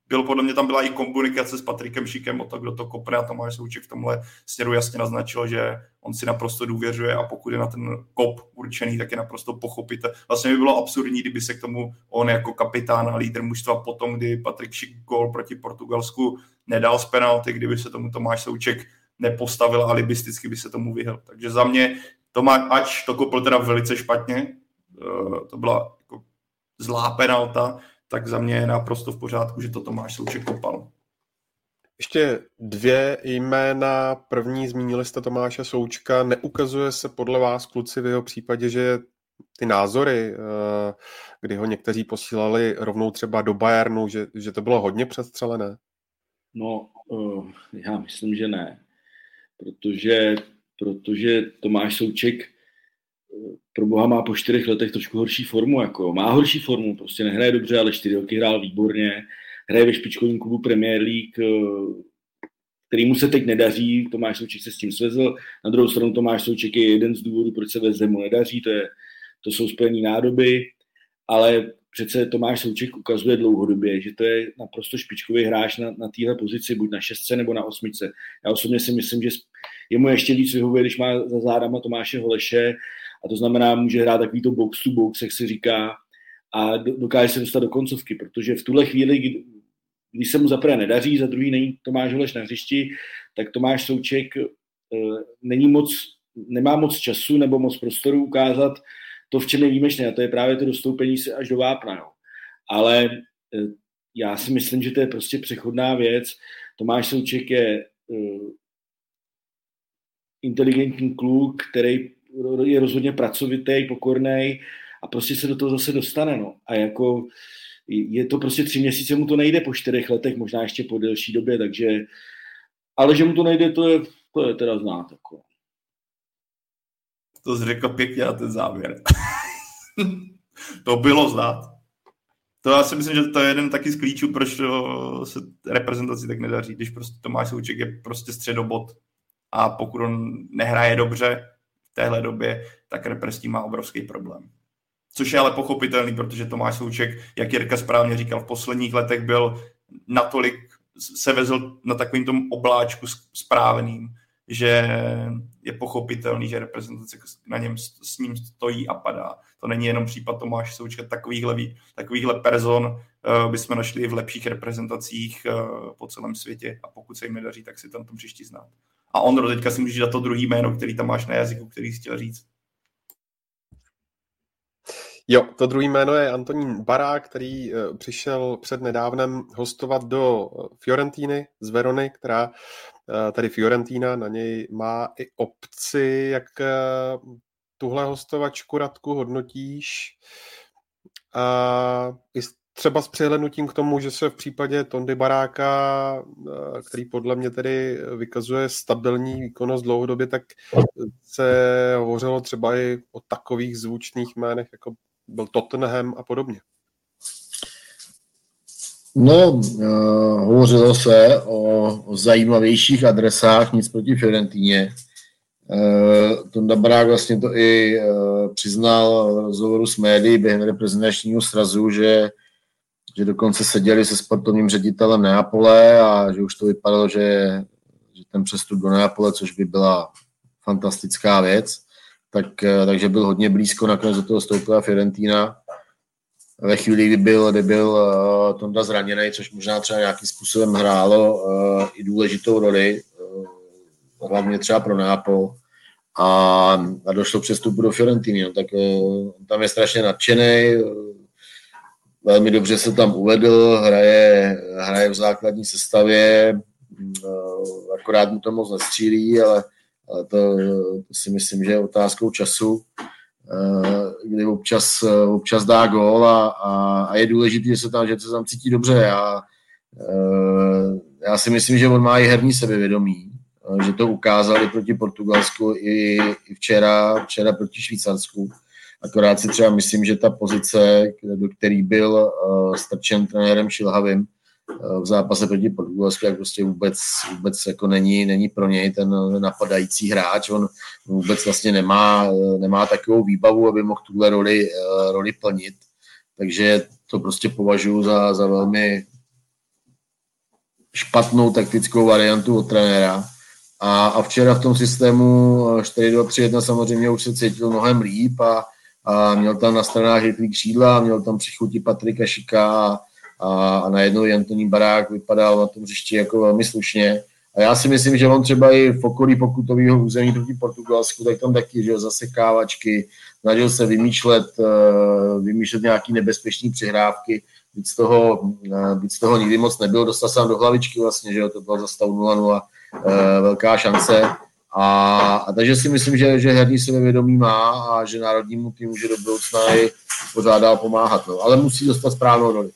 D: byl podle mě tam byla i komunikace s Patrikem Šikem o to, kdo to kopne a Tomáš Souček v tomhle směru jasně naznačil, že on si naprosto důvěřuje a pokud je na ten kop určený, tak je naprosto pochopíte. Vlastně by bylo absurdní, kdyby se k tomu on jako kapitán a lídr mužstva potom, kdy Patrik Šik gol proti Portugalsku nedal z penalty, kdyby se tomu Tomáš Souček nepostavil a libisticky by se tomu vyhl. Takže za mě Tomáš, ač to kopl teda velice špatně, eh, to byla jako zlá penalta, tak za mě je naprosto v pořádku, že to Tomáš Souček kopal.
A: Ještě dvě jména. První zmínili jste Tomáše Součka. Neukazuje se podle vás, kluci, v jeho případě, že ty názory, eh, kdy ho někteří posílali rovnou třeba do Bayernu, že, že to bylo hodně přestřelené?
B: No, uh, já myslím, že ne. Protože, protože Tomáš Souček pro boha má po čtyřech letech trošku horší formu. Jako. Má horší formu, prostě nehraje dobře, ale čtyři roky hrál výborně. Hraje ve špičkovém klubu Premier League, eh, který mu se teď nedaří. Tomáš Souček se s tím svezl. Na druhou stranu Tomáš Souček je jeden z důvodů, proč se ve zemu nedaří. To, je, to jsou spojené nádoby. Ale přece Tomáš Souček ukazuje dlouhodobě, že to je naprosto špičkový hráč na, na téhle pozici, buď na šestce nebo na osmice. Já osobně si myslím, že jemu ještě víc vyhovuje, když má za zádama Tomáše Holeše a to znamená, může hrát takový to box to box, jak se říká, a dokáže se dostat do koncovky, protože v tuhle chvíli, když se mu zaprvé nedaří, za druhý není Tomáš Holeš na hřišti, tak Tomáš Souček e, není moc, nemá moc času nebo moc prostoru ukázat to, v čem je výjimečné, a to je právě to dostoupení se až do vápna. Jo. Ale e, já si myslím, že to je prostě přechodná věc. Tomáš Souček je e, inteligentní kluk, který je rozhodně pracovitý, pokorný a prostě se do toho zase dostane. No. A jako je to prostě tři měsíce mu to nejde po čtyřech letech, možná ještě po delší době, takže ale že mu to nejde, to je, to je teda znát. Jako.
D: To jsi řekl pěkně na ten závěr. <laughs> to bylo znát. To já si myslím, že to je jeden taky z klíčů, proč se reprezentaci tak nedaří, když prostě Tomáš Souček je prostě středobod a pokud on nehraje dobře, téhle době, tak repres má obrovský problém. Což je ale pochopitelný, protože Tomáš Souček, jak Jirka správně říkal, v posledních letech byl natolik, se vezl na takovým tom obláčku správným, že je pochopitelný, že reprezentace na něm s ním stojí a padá. To není jenom případ Tomáše Součka, takovýchhle, takovýchhle person uh, bychom našli v lepších reprezentacích uh, po celém světě a pokud se jim nedaří, tak si tam to příští znát. A on teďka si můžeš dát to druhý jméno, který tam máš na jazyku, který jsi chtěl říct.
A: Jo, to druhý jméno je Antonín Barák, který uh, přišel před nedávnem hostovat do eh, Fiorentíny z Verony, která uh, tady Fiorentína na něj má i obci. Jak uh, tuhle hostovačku Radku hodnotíš? A i třeba s přihlednutím k tomu, že se v případě Tondy Baráka, eh, který podle mě tedy vykazuje stabilní výkonnost dlouhodobě, tak se hovořilo třeba i o takových zvučných jménech, jako byl Tottenham a podobně.
C: No, uh, hovořilo se o, o zajímavějších adresách, nic proti Fiorentíně. Uh, Tonda Barák vlastně to i uh, přiznal v rozhovoru s médií během reprezentačního srazu, že že dokonce seděli se sportovním ředitelem Neapole a že už to vypadalo, že, že ten přestup do Neapole, což by byla fantastická věc, tak, eh, takže byl hodně blízko, nakonec do toho stoupila Fiorentina. Ve chvíli, kdy byl, kdy byl uh, Tonda zraněný, což možná třeba nějakým způsobem hrálo uh, i důležitou roli, uh, hlavně třeba pro Neapol, a, a došlo přestupu do Fiorentiny, no, tak uh, tam je strašně nadšený, velmi dobře se tam uvedl, hraje, hraje v základní sestavě, eh, akorát mu to moc nestřílí, ale, ale to, to si myslím, že je otázkou času, eh, kdy občas, občas dá gól a, a, a je důležité, že se tam, že se tam cítí dobře. Já, eh, já si myslím, že on má i herní sebevědomí. že to ukázali proti Portugalsku i, i včera, včera proti Švýcarsku. Akorát si třeba myslím, že ta pozice, do který byl uh, strčen trenérem Šilhavým uh, v zápase proti Portugalsku, jak prostě vůbec, vůbec jako není, není pro něj ten napadající hráč. On vůbec vlastně nemá, nemá takovou výbavu, aby mohl tuhle roli, uh, roli plnit. Takže to prostě považuji za, za velmi špatnou taktickou variantu od trenéra. A, a včera v tom systému 4-2-3-1 samozřejmě už se cítil mnohem líp a, a měl tam na stranách rychlý křídla, měl tam přichutí Patrika Šika a, a, a najednou i Antonín Barák vypadal na tom hřišti jako velmi slušně. A já si myslím, že on třeba i v okolí pokutového území proti Portugalsku, tak tam taky, že zasekávačky, snažil se vymýšlet, eh, vymýšlet nějaký nebezpečné přihrávky, víc toho, eh, víc toho nikdy moc nebyl, dostal se do hlavičky vlastně, že jo, to bylo za stav 0-0, eh, velká šance. A, a takže si myslím, že, že herní sebevědomí má a že národnímu týmu může do budoucna i pořád dál pomáhat. No. Ale musí dostat správnou roli.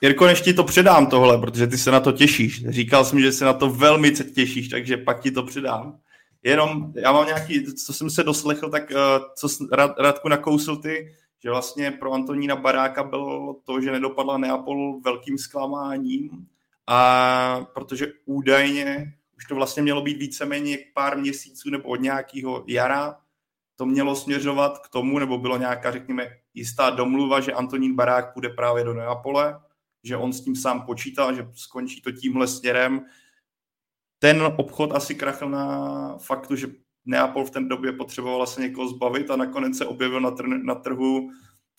D: Jirko, než ti to předám tohle, protože ty se na to těšíš. Říkal jsem, že se na to velmi těšíš, takže pak ti to předám. Jenom, já mám nějaký, co jsem se doslechl, tak uh, co Rad, Radku nakousl ty, že vlastně pro Antonína Baráka bylo to, že nedopadla Neapol velkým zklamáním, a protože údajně už to vlastně mělo být víceméně pár měsíců nebo od nějakého jara, to mělo směřovat k tomu, nebo bylo nějaká, řekněme, jistá domluva, že Antonín Barák půjde právě do Neapole, že on s tím sám počítal, že skončí to tímhle směrem. Ten obchod asi krachl na faktu, že Neapol v té době potřeboval se někoho zbavit a nakonec se objevil na, tr- na trhu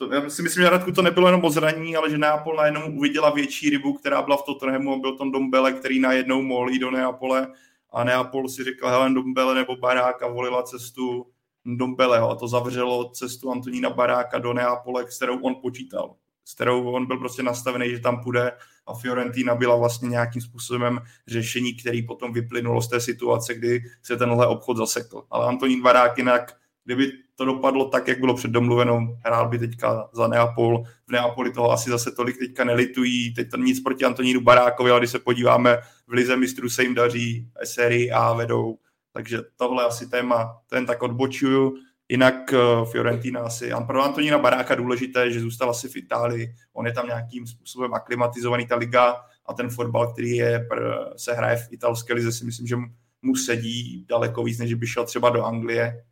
D: to, já si myslím, že Radku to nebylo jenom o zranění, ale že Neapol najednou uviděla větší rybu, která byla v Tottenhamu a byl tam Dombele, který najednou mohl jít do Neapole a Neapol si řekl Helen Dombele nebo Barák a volila cestu Dombeleho a to zavřelo cestu Antonína Baráka do Neapole, kterou on počítal, s kterou on byl prostě nastavený, že tam půjde a Fiorentina byla vlastně nějakým způsobem řešení, který potom vyplynulo z té situace, kdy se tenhle obchod zasekl. Ale Antonín Barák jinak kdyby to dopadlo tak, jak bylo předdomluveno, hrál by teďka za Neapol. V Neapoli toho asi zase tolik teďka nelitují. Teď to nic proti Antonínu Barákovi, ale když se podíváme, v Lize mistrů se jim daří, sérii A vedou. Takže tohle asi téma, ten tak odbočuju. Jinak uh, Fiorentina asi, pro Antonína Baráka důležité, že zůstal asi v Itálii, on je tam nějakým způsobem aklimatizovaný, ta liga a ten fotbal, který je, se hraje v italské lize, si myslím, že mu sedí daleko víc, než by šel třeba do Anglie,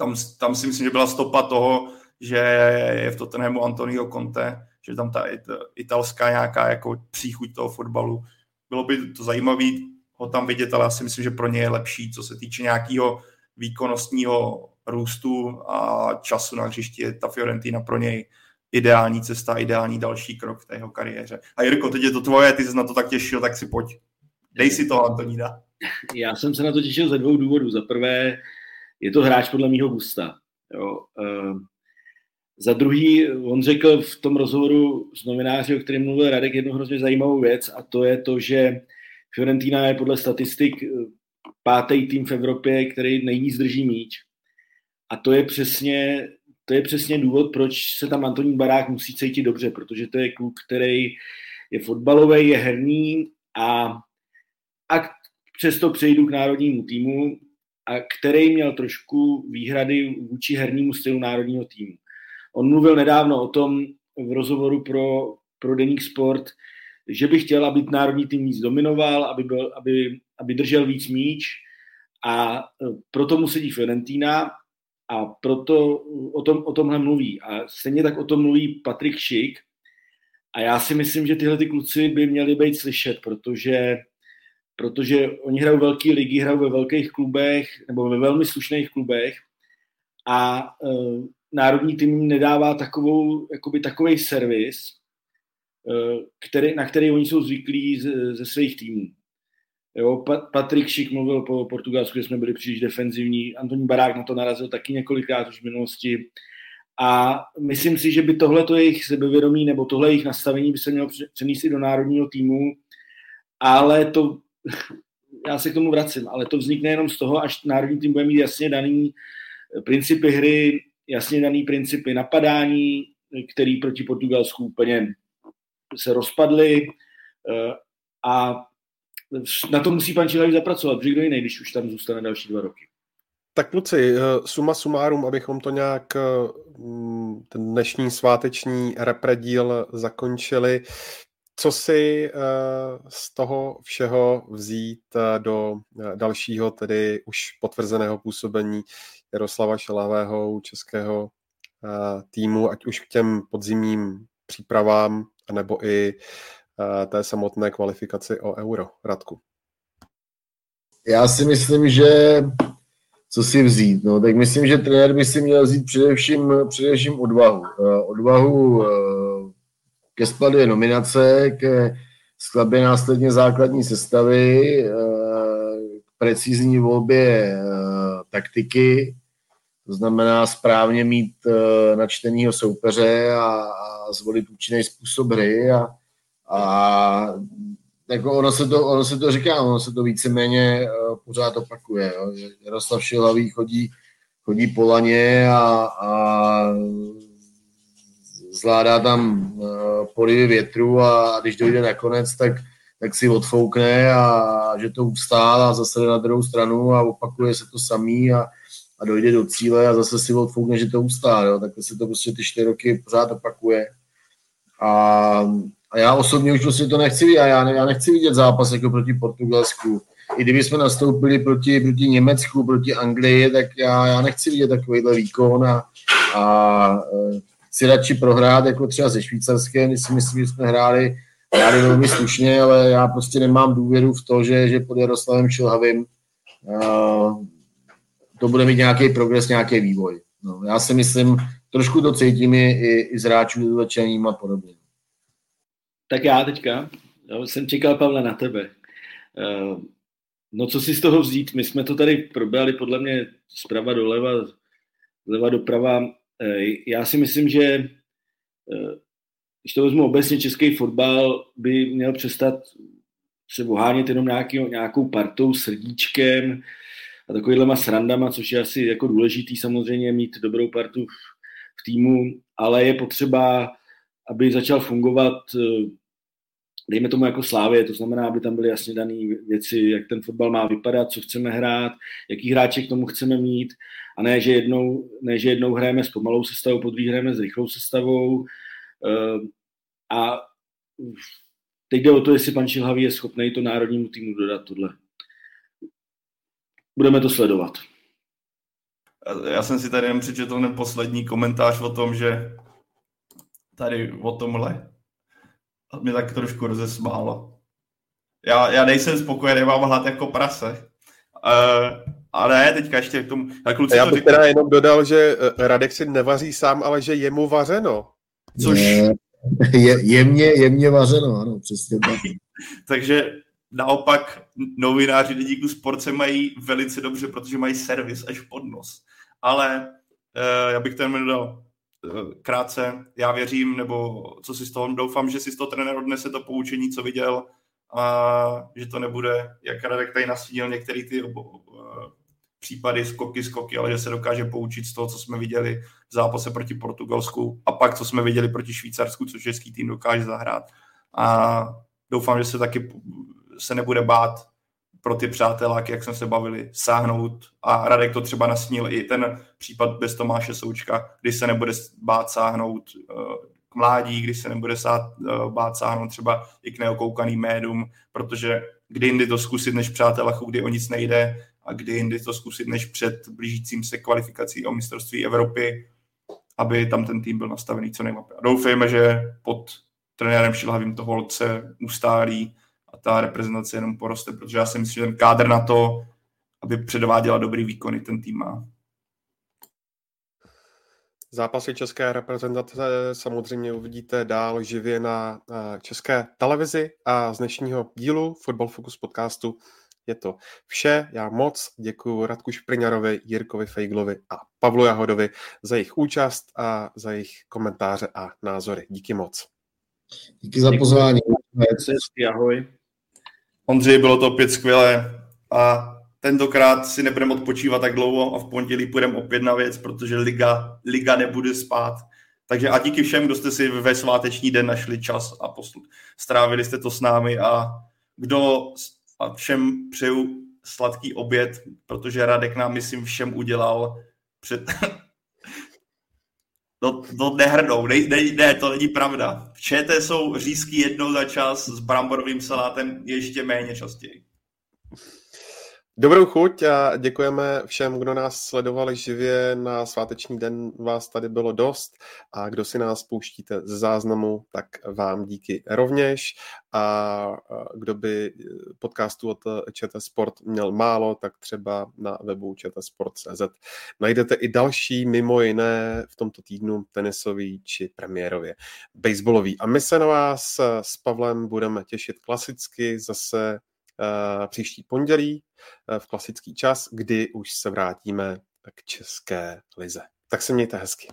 D: tam, tam si myslím, že byla stopa toho, že je v Tottenhamu Antonio Conte, že tam ta italská nějaká jako příchuť toho fotbalu. Bylo by to zajímavé ho tam vidět, ale já si myslím, že pro ně je lepší, co se týče nějakého výkonnostního růstu a času na hřišti, je ta Fiorentina pro něj ideální cesta, ideální další krok v té jeho kariéře. A Jirko, teď je to tvoje, ty jsi na to tak těšil, tak si pojď. Dej si to, Antonína.
B: Já jsem se na to těšil ze dvou důvodů. Za prvé, je to hráč podle mýho gusta. Jo. Uh, za druhý, on řekl v tom rozhovoru s novináři, o kterém mluvil Radek, jednu hrozně zajímavou věc a to je to, že Fiorentina je podle statistik eh, pátý tým v Evropě, který nejvíc drží míč. A to je přesně, to je přesně důvod, proč se tam Antonín Barák musí cítit dobře, protože to je kluk, který je fotbalový, je herní a, a přesto přejdu k národnímu týmu, a který měl trošku výhrady vůči hernímu stylu národního týmu. On mluvil nedávno o tom v rozhovoru pro, pro Deník Sport, že by chtěl, aby národní tým víc dominoval, aby, byl, aby, aby držel víc míč a e, proto mu sedí Fiorentina a proto o, tom, o tomhle mluví. A stejně tak o tom mluví Patrik Šik a já si myslím, že tyhle ty kluci by měli být slyšet, protože protože oni hrajou velké ligy, hrajou ve velkých klubech nebo ve velmi slušných klubech a uh, národní tým nedává takovou, jakoby takový servis, uh, který, na který oni jsou zvyklí ze, ze svých týmů. Jo, Patrik Šik mluvil po Portugalsku, že jsme byli příliš defenzivní, Antonín Barák na to narazil taky několikrát už v minulosti. A myslím si, že by tohleto jejich sebevědomí nebo tohle jejich nastavení by se mělo přenést i do národního týmu, ale to já se k tomu vracím, ale to vznikne jenom z toho, až národní tým bude mít jasně daný principy hry, jasně daný principy napadání, který proti Portugalsku úplně se rozpadly eh, a na to musí pan Čilavý zapracovat, protože kdo jiný, když už tam zůstane další dva roky.
A: Tak kluci, eh, suma sumárum, abychom to nějak eh, ten dnešní sváteční repredíl zakončili. Co si z toho všeho vzít do dalšího, tedy už potvrzeného působení Jaroslava Šelavého českého týmu, ať už k těm podzimním přípravám, nebo i té samotné kvalifikaci o euro. Radku.
C: Já si myslím, že co si vzít. No, tak myslím, že trenér by si měl vzít především, především odvahu. Odvahu ke skladbě nominace, ke skladbě následně základní sestavy, k precizní volbě taktiky, to znamená správně mít načtenýho soupeře a, zvolit účinný způsob hry a, a jako ono se to, ono se to říká, ono se to víceméně pořád opakuje. Jo. Jaroslav Šilavý chodí, chodí po laně a, a zvládá tam uh, porivy větru a když dojde nakonec, tak, tak si odfoukne a že to ustál a zase jde na druhou stranu a opakuje se to samý a, a dojde do cíle a zase si odfoukne, že to ustál. Jo. Takhle se to prostě ty čtyři roky pořád opakuje. A a já osobně už prostě to nechci vidět. Já, ne, já nechci vidět zápas jako proti Portugalsku. I kdyby jsme nastoupili proti, proti Německu, proti Anglii, tak já, já nechci vidět takovýhle výkon a, a chci radši prohrát jako třeba se Švýcarskem, když si myslím, že jsme hráli, hráli velmi slušně, ale já prostě nemám důvěru v to, že, že pod Jaroslavem Šilhavým uh, to bude mít nějaký progres, nějaký vývoj. No, já si myslím, trošku to cítím i, i z hráčů začením a podobně.
B: Tak já teďka, já jsem čekal, Pavle, na tebe. Eh, no co si z toho vzít? My jsme to tady probrali podle mě zprava doleva, zleva doprava. Eh, já si myslím, že eh, když to vezmu obecně, český fotbal by měl přestat se ohánět jenom nějaký, nějakou partou, srdíčkem a takovýhlema srandama, což je asi jako důležitý samozřejmě mít dobrou partu v, v týmu, ale je potřeba, aby začal fungovat dejme tomu jako Slávě, to znamená, aby tam byly jasně dané věci, jak ten fotbal má vypadat, co chceme hrát, jaký hráče k tomu chceme mít a ne, že jednou, ne, že jednou hrajeme s pomalou sestavou, podruhé hrajeme s rychlou sestavou ehm, a teď jde o to, jestli pan Šilhavý je schopný to národnímu týmu dodat tohle. Budeme to sledovat.
D: Já jsem si tady jen přečetl ten poslední komentář o tom, že tady o tomhle a mě tak trošku rozesmálo. Já, já nejsem spokojený, mám hlad jako prase. Uh, ale ne, teďka ještě k tomu.
A: Tak kluci já bych říkal... teda jenom dodal, že eh, Radek si nevaří sám, ale že je mu vařeno.
C: Což... <laughs> Je, je, jemně, jemně vařeno, ano, přesně tak. <laughs>
D: Takže naopak novináři Lidíku Sport se mají velice dobře, protože mají servis až pod nos. Ale uh, já bych ten dodal. Eh, krátce, já věřím, nebo co si z toho doufám, že si z toho trenér odnese to poučení, co viděl a že to nebude, jak Radek tady nastínil některé ty obo, eh, případy skoky, skoky, ale že se dokáže poučit z toho, co jsme viděli v zápase proti Portugalsku a pak, co jsme viděli proti Švýcarsku, co český tým dokáže zahrát. A doufám, že se taky se nebude bát pro ty přáteláky, jak jsme se bavili, sáhnout a Radek to třeba nasnil i ten případ bez Tomáše Součka, kdy se nebude bát sáhnout eh, k mládí, kdy se nebude sát, eh, bát sáhnout třeba i k neokoukaným médům, protože kdy jindy to zkusit než přátelách, kdy o nic nejde a kdy jindy to zkusit než před blížícím se kvalifikací o mistrovství Evropy, aby tam ten tým byl nastavený co nejlépe. A doufejme, že pod trenérem Šilhavým to holce ustálí a ta reprezentace jenom poroste, protože já si myslím, že ten kádr na to, aby předváděla dobrý výkony, ten tým má.
A: Zápasy české reprezentace samozřejmě uvidíte dál živě na české televizi a z dnešního dílu Football Focus podcastu je to vše. Já moc děkuji Radku Špriňarovi, Jirkovi Fejglovi a Pavlu Jahodovi za jejich účast a za jejich komentáře a názory. Díky moc.
C: Díky za pozvání.
B: Ahoj.
D: Ondřej, bylo to opět skvělé a tentokrát si nebudeme odpočívat tak dlouho a v pondělí půjdeme opět na věc, protože liga, liga nebude spát. Takže a díky všem, kdo jste si ve sváteční den našli čas a poslu. strávili jste to s námi a kdo a všem přeju sladký oběd, protože Radek nám, myslím, všem udělal před... <laughs> to, to nehrnou, ne, ne, ne, to není pravda. V ČT jsou řízky jednou za čas s bramborovým salátem ještě méně častěji.
A: Dobrou chuť a děkujeme všem, kdo nás sledovali živě na sváteční den. Vás tady bylo dost a kdo si nás pouštíte ze záznamu, tak vám díky rovněž. A kdo by podcastu od ČT Sport měl málo, tak třeba na webu čtsport.cz najdete i další, mimo jiné v tomto týdnu tenisový či premiérově baseballový. A my se na vás s Pavlem budeme těšit klasicky zase Eh, příští pondělí eh, v klasický čas, kdy už se vrátíme k České lize. Tak se mějte hezky.